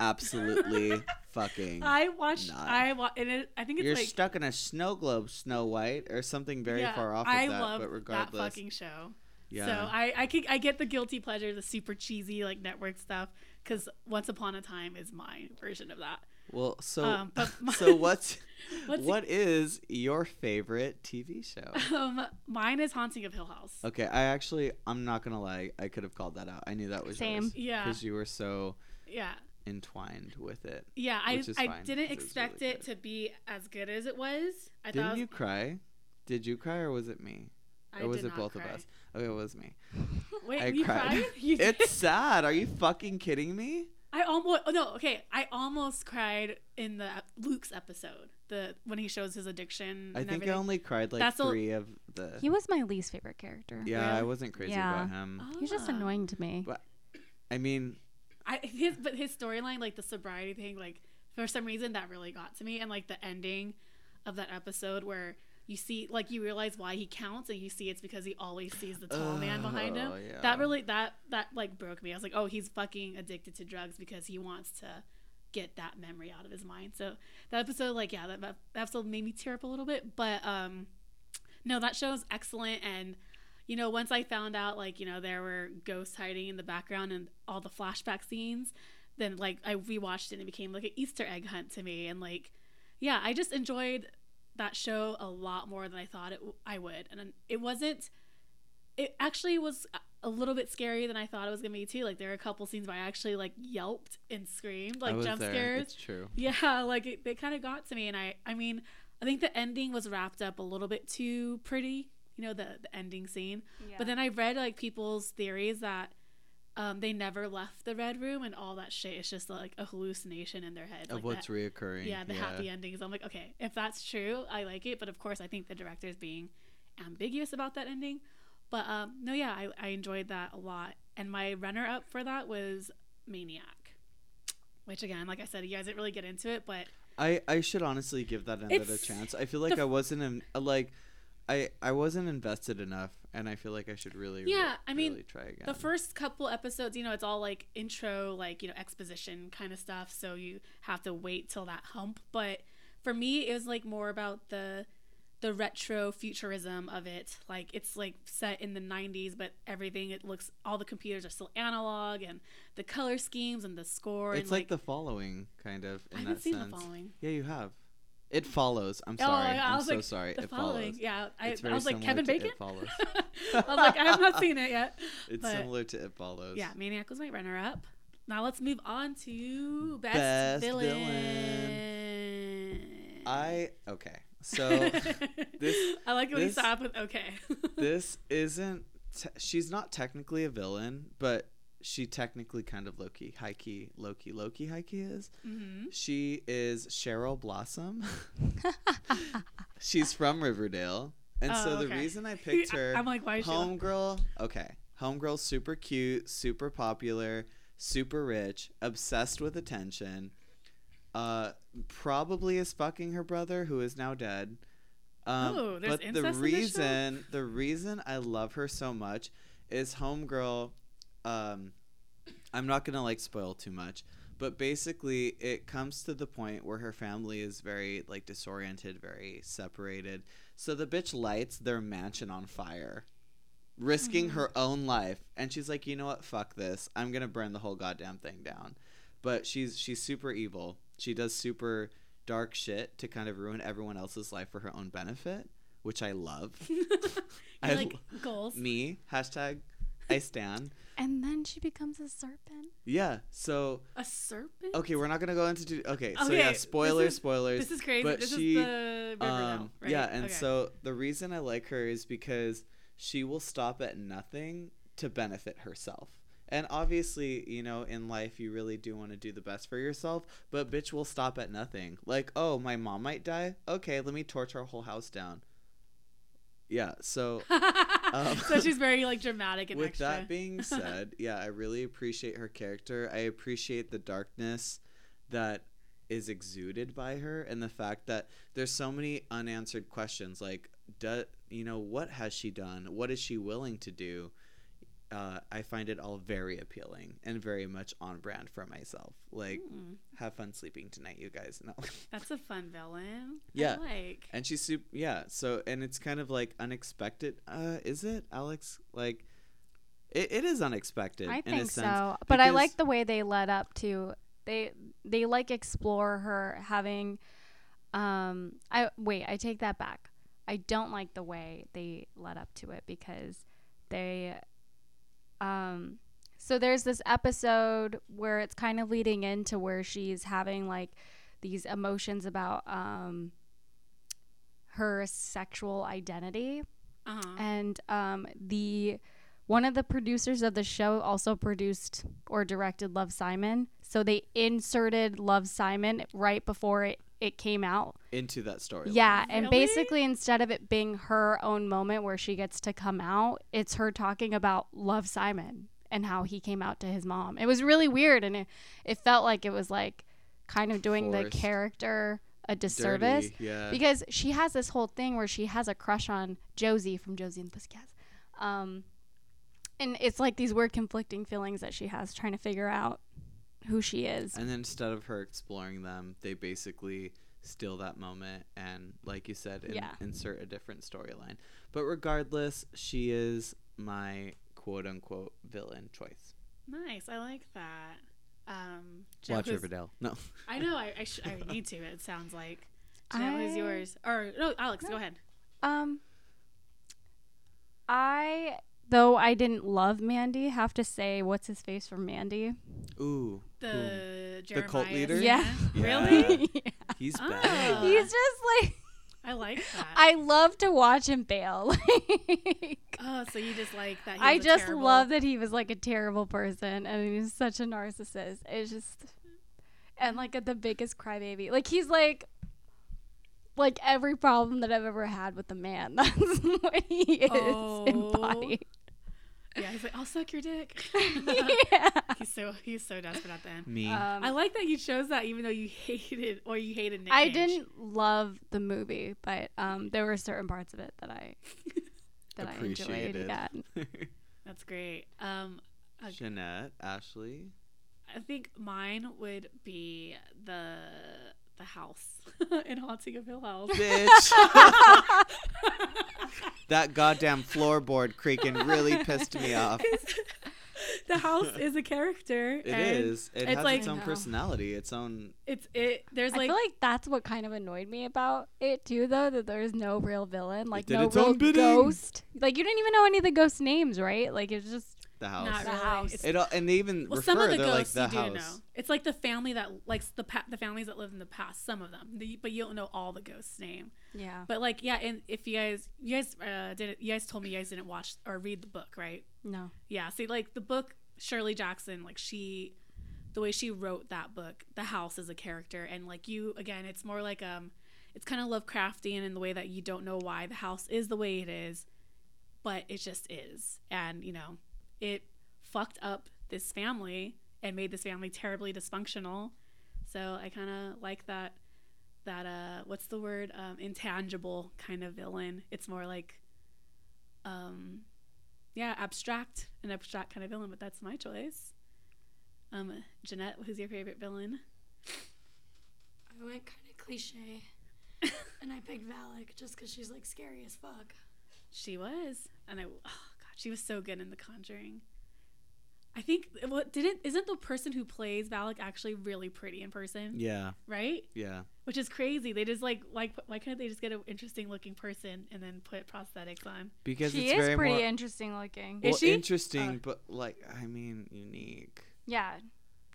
absolutely fucking. I watched. not. I wa- and it, I think it's You're like stuck in a snow globe, Snow White, or something very yeah, far off of I that. love but regardless, that fucking show. yeah. So I I, can, I get the guilty pleasure, the super cheesy like network stuff, because Once Upon a Time is my version of that. well, so um, but my- so what's, What's- what is your favorite TV show? Um, mine is Haunting of Hill House. Okay, I actually, I'm not gonna lie, I could have called that out. I knew that was Same. Yeah, because you were so yeah, entwined with it. yeah. I I fine, didn't 'cause it expect really it to be as good as it was. I Didn't thought it you cry? Did you cry or was it me? I or was did it not both cry. of us? Okay, it was me. Wait, I you cried. cried? You did? It's sad. Are you fucking kidding me? I almost oh, no okay. I almost cried in the Luke's episode, the when he shows his addiction. I think everything. I only cried like That's all- three of the. he was my least favorite character. yeah, Really? I wasn't crazy Yeah. about him. He was just Ah. annoying to me. But- I mean, I his but his storyline, like the sobriety thing, like for some reason that really got to me, and like the ending of that episode where you see like you realize why he counts, and you see it's because he always sees the tall man behind him. Oh, yeah. That really that that like broke me. I was like, oh, he's fucking addicted to drugs because he wants to get that memory out of his mind. So that episode, like, yeah, that, that episode made me tear up a little bit, but um, no, that show is excellent and you know, once I found out like, you know, there were ghosts hiding in the background and all the flashback scenes, then like I rewatched it and it became like an Easter egg hunt to me and like yeah, I just enjoyed that show a lot more than I thought it I would. And it wasn't it actually was a little bit scarier than I thought it was going to be too. Like there were a couple scenes where I actually like yelped and screamed, I like was jump there. scares. It's true. Yeah, like it, they kind of got to me, and I, I mean, I think the ending was wrapped up a little bit too pretty, you know, the the ending scene. But then I read like people's theories that um, they never left the red room, and all that shit is just like a hallucination in their heads. Of like what's reoccurring. yeah, the happy endings. I'm like, okay, if that's true, I like it. But of course, I think the director is being ambiguous about that ending. But um, no, yeah, I, I enjoyed that a lot. And my runner up for that was Maniac, which again, like I said, you guys didn't really get into it, but I I should honestly give that another chance. I feel like I wasn't in, like I I wasn't invested enough, and I feel like I should really Yeah, re- I mean, really try again. the first couple episodes, you know, it's all like intro, like, you know, exposition kind of stuff. So you have to wait till that hump. But for me, it was like more about the the retro futurism of it. Like it's like set in the 90s, but everything it looks all the computers are still analog and the color schemes and the score it's and like, like, the following kind of I in haven't that seen sense. the following. Yeah, you have. It follows. I'm Oh, sorry. yeah, I I'm was so like, sorry. The it following. follows. Yeah. I, I was like Kevin Bacon. It follows. I was like, I have not seen it yet. It's But- similar to It Follows. Yeah, Maniac was my runner up. Now let's move on to best, Best villain. I okay. So this- I like when you this- stop with okay. this isn't. Te- she's not technically a villain, but she technically kind of low key, high key, low key, low key, high key is. hmm She is Cheryl Blossom. She's from Riverdale. And so Oh, the okay. reason I picked her I'm like, why is she? Homegirl, okay. Homegirl super cute, super popular, super rich, obsessed with attention. Uh probably is fucking her brother who is now dead. Um, Oh, there's but the incest in reason the reason I love her so much is Homegirl um I'm not going to like spoil too much, but basically it comes to the point where her family is very like disoriented, very separated. So the bitch lights their mansion on fire, risking her own life, and she's like, "You know what? Fuck this. I'm going to burn the whole goddamn thing down." But she's she's super evil. She does super dark shit to kind of ruin everyone else's life for her own benefit, which I love. I like goals. Me hashtag I stand. And then she becomes a serpent. Yeah. So A serpent. okay, we're not gonna go into do- okay. So Okay, yeah, this spoilers, is- spoilers. This is crazy. but this she, is the Riverdale, um, right? yeah, and Okay. so the reason I like her is because she will stop at nothing to benefit herself. And obviously, you know, in life, you really do want to do the best for yourself, but bitch will stop at nothing. Like, oh, my mom might die. Okay, let me torch our whole house down. Yeah, so Um, so she's very like dramatic and with extra. that being said, yeah, I really appreciate her character. I appreciate the darkness that is exuded by her and the fact that there's so many unanswered questions like do, you know what has she done what is she willing to do uh, i find it all very appealing and very much on brand for myself like Mm, have fun sleeping tonight you guys no that's a fun villain. Yeah. I like. and she's super yeah so and it's kind of like unexpected uh is it alex like it, it is unexpected I in a think sense, so. But I like the way they led up to they they like explore her having um I wait, I take that back. I don't like the way they led up to it because they um so there's this episode where it's kind of leading into where she's having like these emotions about um her sexual identity Uh huh. and um, the one of the producers of the show also produced or directed Love Simon. So they inserted Love Simon right before it, it came out. into that story Yeah, and Really? basically instead of it being her own moment where she gets to come out, it's her talking about Love Simon and how he came out to his mom. It was really weird and it, it felt like it was like kind of doing Forced. the character a disservice yeah because she has this whole thing where she has a crush on Josie from Josie and the Pussycats. Um, and it's like these weird conflicting feelings that she has trying to figure out who she is. And then instead of her exploring them, they basically steal that moment and, like you said, in- Yeah. insert a different storyline. But regardless, she is my quote unquote villain choice. Nice. I like that. Um, Watch Jeff, who's- Riverdale. No. I know. I I, sh- I need to. It sounds like. Jeanette, who's I- yours? Or no, Alex, No. go ahead. Um, I though I didn't love Mandy, have to say what's his face from Mandy. Ooh. The The cult leader? Yeah. Yeah. Really? Who? He's Oh. bad. He's just like I like that. I love to watch him fail. Like, oh, so you just like that? He I was a just terrible- love that he was like a terrible person and he's such a narcissist. It's just and like the biggest crybaby. Like he's like like every problem that I've ever had with a man. That's what he is Oh. embodied. Yeah, he's like, I'll suck your dick. yeah. he's so he's so desperate at the end. Me. Um, I like that you chose that, even though you hated or you hated Nick. I Cage. didn't love the movie, but um, there were certain parts of it that I that I enjoyed. Appreciated. Yeah. That's great. Um, okay. Jeanette, Ashley. I think mine would be the the house in Haunting of Hill House. Bitch. that goddamn floorboard creaking really pissed me off. the house is a character. It and is. It it's has like- its own personality, its own. It's it. There's like. I like feel like that's what kind of annoyed me about it too, though, that there's no real villain, like did no its real own ghost. Like you didn't even know any of the ghost names, right? Like it's just The house. not The really. house. It and they even well, refer. some of the they're like ghosts the you do house. know. It's like the family that likes the pa- the families that lived in the past. Some of them, the, but you don't know all the ghosts' name. yeah. But like, yeah, and if you guys, you guys uh, didn't, you guys told me you guys didn't watch or read the book, right? No. Yeah. See, like the book, Shirley Jackson, like she, the way she wrote that book, the house is a character, and like you, again, it's more like um, it's kind of Lovecraftian in the way that you don't know why the house is the way it is, but it just is, and you know, it fucked up this family and made this family terribly dysfunctional. So I kind of like that. That uh, what's the word? Um, intangible kind of villain. It's more like, um, yeah, abstract, an abstract kind of villain, but that's my choice. Um, Jeanette, who's your favorite villain? I went kind of cliche, and I picked Valak just because she's like scary as fuck. She was, and I, she was so good in The Conjuring. I think what didn't isn't the person who plays Valak actually really pretty in person, Yeah. right? Yeah. Which is crazy. They just like like why couldn't they just get an interesting looking person and then put prosthetics on? Because she it's is very pretty more. interesting looking. Is she? interesting, Uh, but like I mean, unique. yeah.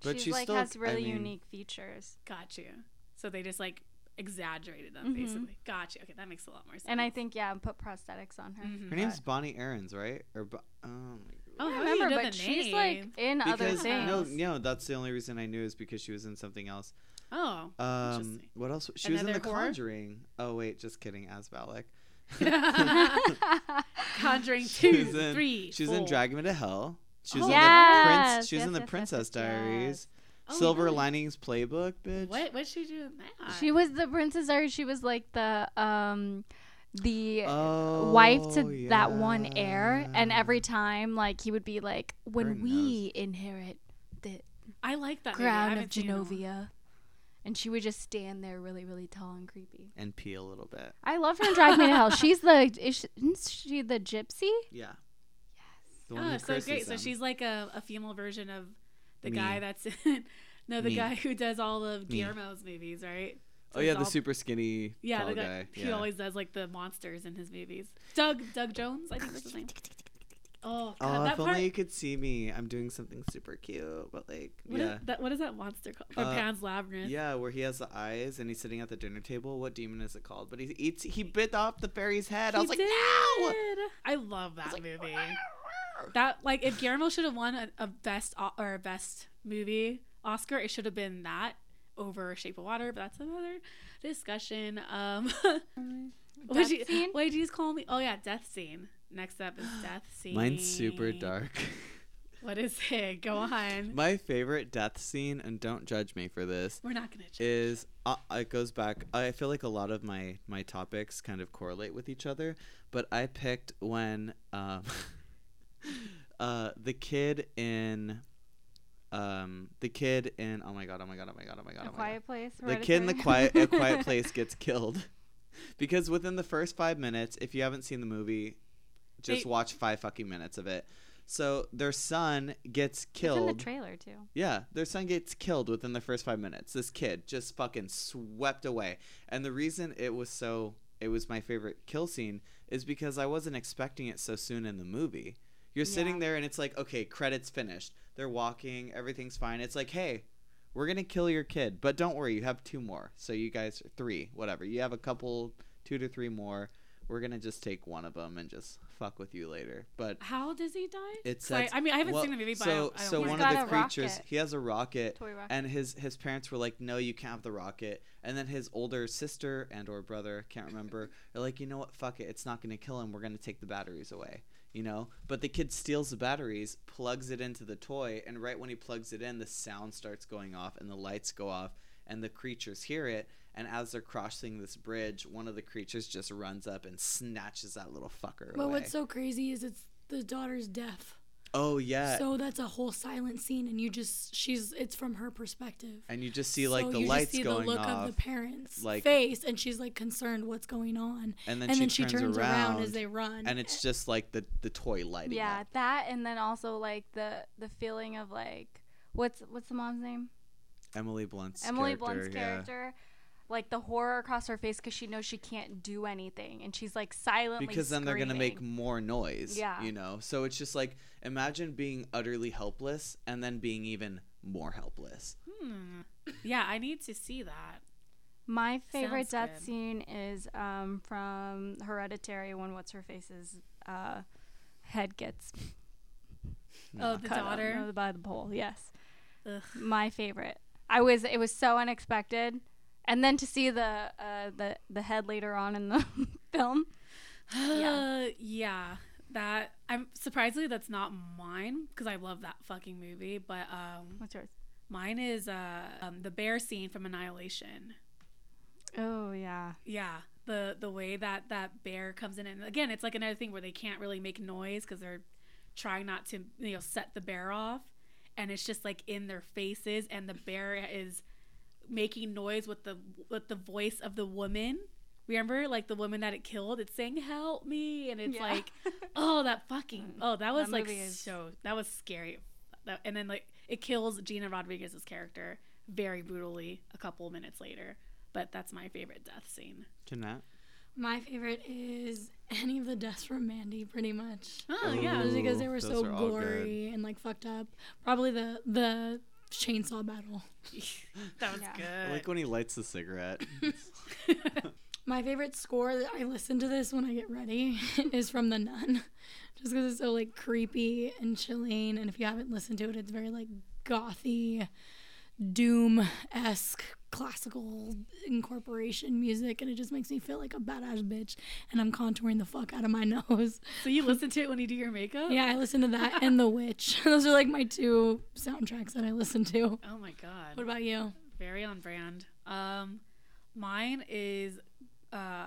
But she's she's like still- has I really mean- unique features. Got you. So they just like exaggerated them Mhm. basically. Got you. Okay, that makes a lot more sense. And I think yeah, and put prosthetics on her. Mhm. Her name's Bonnie Aarons, right? Or Bo- oh my Oh, I how do you remember, know but the she's like name? in other Because things. no, no, that's the only reason I knew is because she was in something else. Oh. Um, what else? She was in The horror? Conjuring. Oh wait, just kidding. As Valak. Conjuring two, was in- three, She's was in four. Drag Me to Hell. She's was Oh. in the Prince. She was yes, in the yes, yes, Princess yes, Diaries. Yes. Oh, Silver yeah. Linings Playbook, bitch. What? What'd she do in that? she was the princess Diaries. She was like the um the Oh, wife to that one heir, and every time like he would be like, when Burn we inherit the I like that movie. Crown of haven't seen it in a while. Genovia. And she would just stand there really, really tall and creepy. and pee a little bit. I love her in Drag Me to Hell. She's the is she, isn't she the gypsy? Yeah. Yes. The one Oh, who so curses great. So she's like a, a female version of the Me. guy that's in. No, the Me. guy who does all of Me. Guillermo's movies, right? Oh yeah, the all- super skinny Yeah, the guy. guy. He Yeah. always does like the monsters in his movies. Doug Doug Jones, I think that's his name. Oh, God, Oh, that if part. only you could see me. I'm doing something super cute, but like, What is yeah, that? What is that monster called? Uh, Pan's Labyrinth. yeah, where he has the eyes and he's sitting at the dinner table. What demon is it called? But he eats. He bit off the fairy's head. I He was like, did. no. I love that I was like, movie. That like if Guillermo should have won a, a best o- or a best movie Oscar, it should have been that over Shape of Water. But that's another discussion. Um, what Death did you, scene? what did you just call me? Oh yeah, death scene. Next up is death scene. Mine's super dark. What is it? Go on. My favorite death scene, and don't judge me for this, We're not gonna. Judge. is uh, it goes back. I feel like a lot of my my topics kind of correlate with each other, but I picked when um, uh, the kid in um, the kid in oh my god oh my god oh my god oh my god A oh my quiet place. the kid in the quiet a quiet place gets killed because within the first five minutes, if you haven't seen the movie, just They- watch five fucking minutes of it. So their son gets killed. in the trailer too. Yeah, their son gets killed within the first five minutes. This kid just fucking swept away. And the reason it was so, it was my favorite kill scene is because I wasn't expecting it so soon in the movie. You're sitting there and it's like, okay, credits finished. They're walking, everything's fine. It's like, hey, we're gonna kill your kid, but don't worry, you have two more. So you guys, three, whatever. You have a couple, two to three more. We're gonna just take one of them and just fuck with you later. But How does he die? It's I, I mean, I haven't well, seen the movie, but so I don't, I so one of the creatures rocket. he has a rocket rocket. and his his parents were like no you can't have the rocket and then his older sister and or brother can't remember are like you know what fuck it it's not going to kill him we're going to take the batteries away you know? But the kid steals the batteries plugs it into the toy and right when he plugs it in the sound starts going off and the lights go off and the creatures hear it. And as they're crossing this bridge one of the creatures just runs up and snatches that little fucker But away. what's so crazy is it's the daughter's death. Oh yeah So that's a whole silent scene, and you just she's it's from her perspective. and you just see like So the you lights just see going the look off of the parents' like- face, and she's like concerned what's going on, and then, and she, then she turns, turns around, around, as they run. and it's just like the the toy lighting Yeah, up. that and then also like the the feeling of like what's what's the mom's name? Emily Blunt's Emily character, Blunt's yeah. Character. Like the horror across her face because she knows she can't do anything and she's like silently because then they're gonna make more noise. Yeah. you know. So it's just like imagine being utterly helpless and then being even more helpless. Hmm. Yeah, I need to see that. My favorite Sounds death good. scene is um, from Hereditary when what's her face's uh, head gets Oh, the cut off daughter. by the pole. Yes, Ugh. my favorite. I was it was so unexpected, and then to see the uh, the the head later on in the film. Yeah. yeah. That I'm surprisingly that's not mine because I love that fucking movie. But um, What's yours? mine is uh um, the bear scene from Annihilation. Oh yeah. Yeah, the the way that that bear comes in, and again, it's like another thing where they can't really make noise because they're trying not to you know set the bear off, and it's just like in their faces, and the bear is making noise with the with the voice of the woman. Remember, like the woman that it killed, it's saying "Help me," and it's Yeah. like, oh, that fucking, oh, that was like is- so, that was scary. That, and then like it kills Gina Rodriguez's character very brutally a couple minutes later. But that's my favorite death scene. Jeanette? My favorite is any of the deaths from Mandy, pretty much. Oh Ooh. yeah, Just because they were so are all good. gory and like fucked up. Probably the the chainsaw battle. that was Yeah. I good. like when he lights the cigarette. My favorite score that I listen to this when I get ready is from The Nun, just because it's so like creepy and chilling. And if you haven't listened to it, it's very like gothy, doom esque classical incorporation music, and it just makes me feel like a badass bitch. And I'm contouring the fuck out of my nose. So you listen to it when you do your makeup? Yeah, I listen to that and The Witch. Those are like my two soundtracks that I listen to. Oh my god. What about you? Very on brand. Um, mine is uh,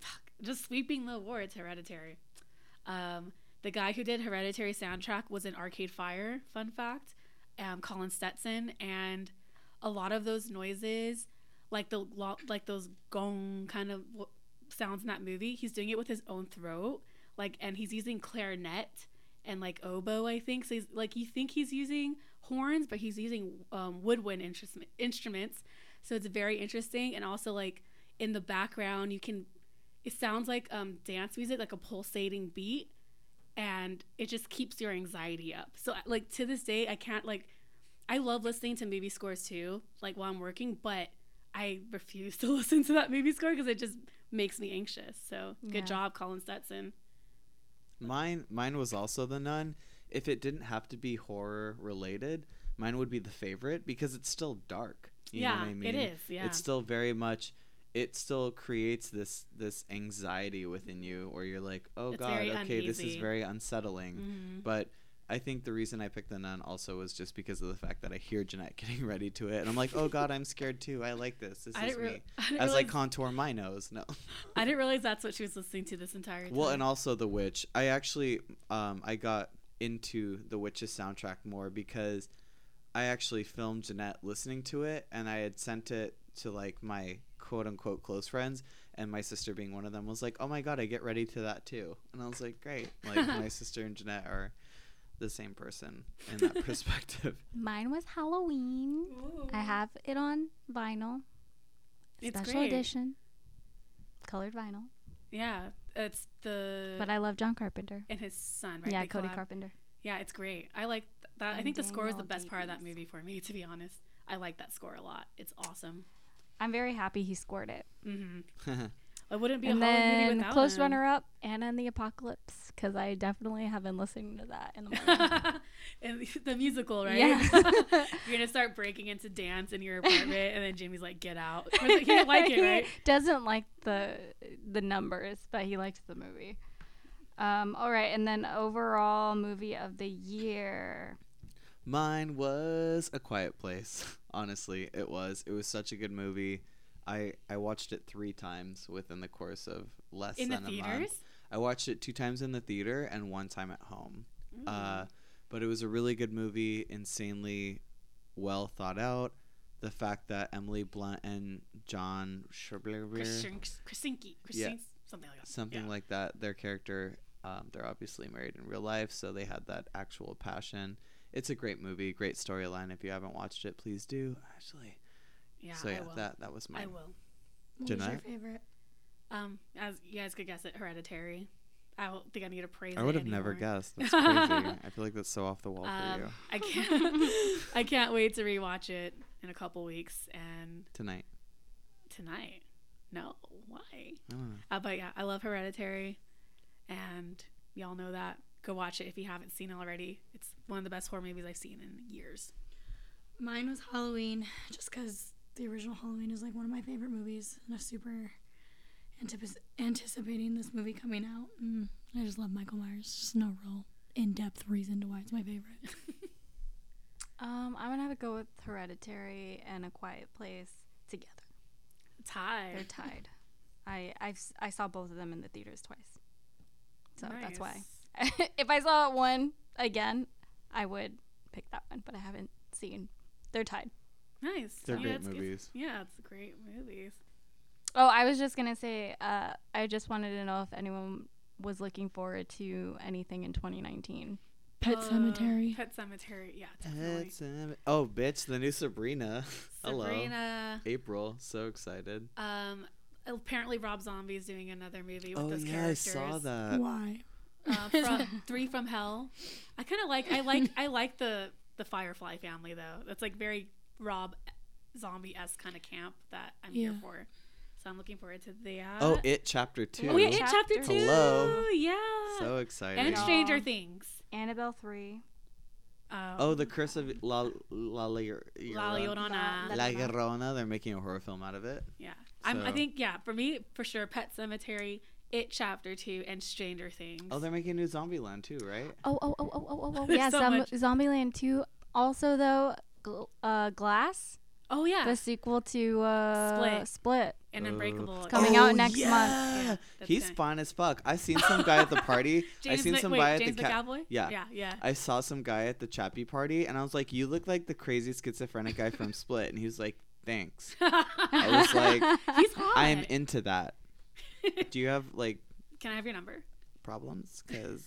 fuck, just sweeping the awards. Hereditary. Um, the guy who did Hereditary soundtrack was in Arcade Fire. Fun fact. Um, Colin Stetson, and a lot of those noises, like the like those gong kind of sounds in that movie, he's doing it with his own throat. Like, and he's using clarinet and like oboe, I think. So he's like, you think he's using horns, but he's using um, woodwind instru- instruments. So it's very interesting. And also, like in the background, you can. It sounds like um, dance music, like a pulsating beat, and it just keeps your anxiety up. So like to this day, I can't like. I love listening to movie scores too, like while I'm working, but I refuse to listen to that movie score because it just makes me anxious. So good Yeah. job, Colin Stetson. Mine mine was also the nun. If it didn't have to be horror related, mine would be the favorite because it's still dark. You know yeah, what I mean? it is. Yeah, It's still very much it still creates this this anxiety within you where you're like, "Oh It's god, very okay, this is very unsettling." Mhm. But I think the reason I picked the nun also was just because of the fact that I hear Jeanette getting ready to it, and I'm like, "Oh God, I'm scared too. I like this. This I is didn't, re- me." I didn't As I contour my nose, no. I didn't realize that's what she was listening to this entire time. Well, and also The Witch. I actually, um, I got into The Witch's soundtrack more because I actually filmed Jeanette listening to it, and I had sent it to like my quote unquote close friends, and my sister being one of them was like, "Oh my god, I get ready to that too," and I was like, "Great!" Like my sister and Jeanette are the same person in that perspective. Mine was Halloween. I have it on vinyl. It's Special great. edition. Colored vinyl. yeah, it's the But I love John Carpenter. and his son, right? yeah, They Cody collab. Carpenter. Yeah, it's great. I like th- that. I And think the score is the Daniel best part of that movie for me, to be honest. I like that score a lot. It's awesome. I'm very happy he scored it. Mm-hmm. It wouldn't be and a Halloween movie then without close him. runner up, Anna and the Apocalypse, because I definitely have been listening to that in the morning. and the- the musical, right? Yeah. You're gonna start breaking into dance in your apartment, and then Jimmy's like, "Get out!" He didn't like it, right? He doesn't like the the numbers, but he liked the movie. Um, all right, and then overall movie of the year. Mine was A Quiet Place. Honestly, it was. It was such a good movie. I I watched it three times within the course of less In the than a month. I watched it two times in the theater and one time at home. Mm. Uh, but it was a really good movie, insanely well thought out. The fact that Emily Blunt and John Krasinski, Yeah. Something like that. something Yeah. like that, their character, um, they're obviously married in real life, so they had that actual passion. It's a great movie, great storyline. If you haven't watched it, please do. Actually, Yeah, so I yeah, will. that that was mine. I will. What was your favorite? Um, as you guys could guess it, Hereditary. I don't think I need to praise I it would have never guessed. That's crazy. I feel like that's so off the wall for Um, you I can't. I can't wait to rewatch it in a couple weeks and tonight. tonight. No, why? I don't know. Uh, but yeah, I love Hereditary, and y'all know that. Go watch it if you haven't seen it already. It's one of the best horror movies I've seen in years. Mine was Halloween, just because the original Halloween is like one of my favorite movies, and I'm super antipis- anticipating this movie coming out. Mm, I just love Michael Myers. Just no real in-depth reason to why it's my favorite. Um, I'm gonna have to go with Hereditary and A Quiet Place together. Tied. They're tied. I I've, s- I saw both of them in the theaters twice, so that's why. If I saw one again, I would pick that one, but I haven't seen. They're tied. Nice. They're yeah, great it's- it's- movies. yeah, it's great movies. Oh, I was just gonna say. Uh, I just wanted to know if anyone was looking forward to anything in 2019. Pet Uh, Cemetery. Pet Sematary. Yeah, definitely. Pet Sem- oh, bitch, the new Sabrina. Hello. Sabrina. April, so excited. Um, apparently Rob Zombie is doing another movie with Oh those yeah, characters. I saw that. why? Uh, from Three from Hell. I kind of like. I like. I like the the Firefly family though. That's like very Rob Zombie s kind of camp that I'm here for. So I'm looking forward to that. Oh, it chapter two. Oh, yeah, it Chapter chapter two. Hello. Yeah. So exciting. and Aw. Stranger Things. Annabelle three. Um, oh, the Curse of La La La, La Llorona. Llorona. La- La Llorona. They're making a horror film out of it. Yeah. I'm, I think, yeah, for me, for sure, Pet Sematary, It Chapter 2, and Stranger Things. Oh, they're making a new Zombieland too, right? Oh oh oh oh oh oh. oh. Yeah, so Zom- much. Zombieland two. Also though, gl- uh, Glass, oh, yeah. the sequel to uh, Split. Split. and. Unbreakable. It's coming out Oh, next month. yeah. Yeah, that's He's gonna- fun as fuck. I seen some guy at the party. I James seen Mc- some wait, guy at James the ca- McAvoy? Yeah. Yeah, yeah. I saw some guy at the Chappie party, and I was like, "You look like the crazy schizophrenic guy from Split," and he was like, "Thanks." I was like, He's hot. I am into that. Do you have like Can I have your number? problems? Because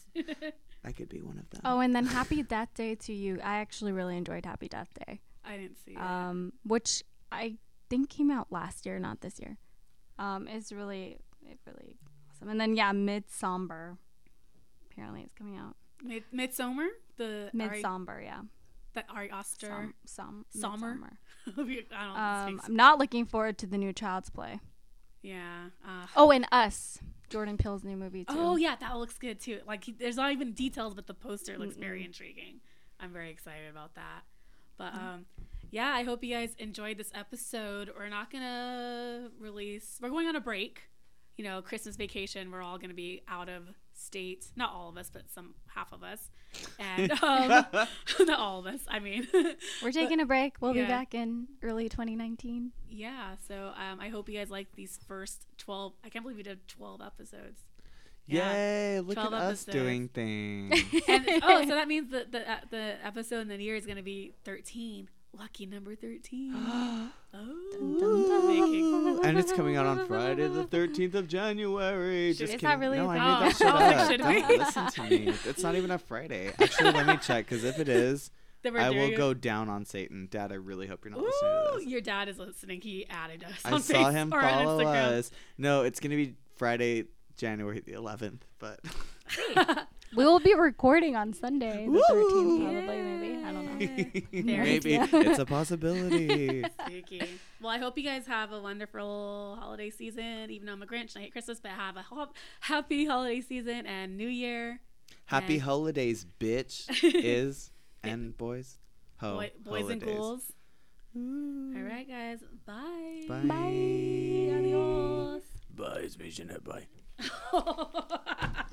I could be one of them. Oh, and then Happy Death Day to you. I actually really enjoyed Happy Death Day, I didn't see it. um, which I think came out last year, not this year. Um, it's really, it really awesome. And then yeah, Midsommar. Apparently, it's coming out. Mid- Midsummer? The Ari, Midsommar, yeah. The Ari Aster. Some, some, Sommer? I don't. Um, I'm not looking forward to the new Child's Play. Yeah. Uh, Oh, and Us, Jordan Peele's new movie too. Oh yeah, that looks good too. Like he, there's not even details, but the poster looks very intriguing. I'm very excited about that. But um, yeah, I hope you guys enjoyed this episode. We're not gonna release. We're going on a break. You know, Christmas vacation. We're all gonna be out of state. Not all of us, but some half of us, and um, not all of us. I mean, We're taking a break. We'll yeah. be back in early 2019. yeah. So um, I hope you guys like these first 12. I can't believe we did 12 episodes. Yeah. Yay! Look at 12 us doing things. and oh, so that means that the uh, the episode in the year is going to be thirteen. Lucky number thirteen. oh, making- and it's coming out on Friday, the 13th of January. Just Is kidding. really No, I made that Oh, shit like, up. should Don't we? listen to me. It's not even a Friday. Actually, let me check because if it is, I will go down on Satan. Dad, I really hope you're not listening to this. your dad is listening. He added us. I on saw him follow us. No, it's gonna be Friday, January the 11th. But We will be recording on Sunday, the 13th, Woo! probably, maybe. I don't know. There. maybe Yeah. it's a possibility. Spooky. Well, I hope you guys have a wonderful holiday season. Even though I'm a Grinch and I hate Christmas, but have a ho- happy holiday season and New Year. Happy And- holidays, bitch. Is and boys. Ho, Boy, boys and ghouls. Ooh. All right, guys. Bye. Bye. Adios. Bye. It's me, Jeanette. Bye. Bye.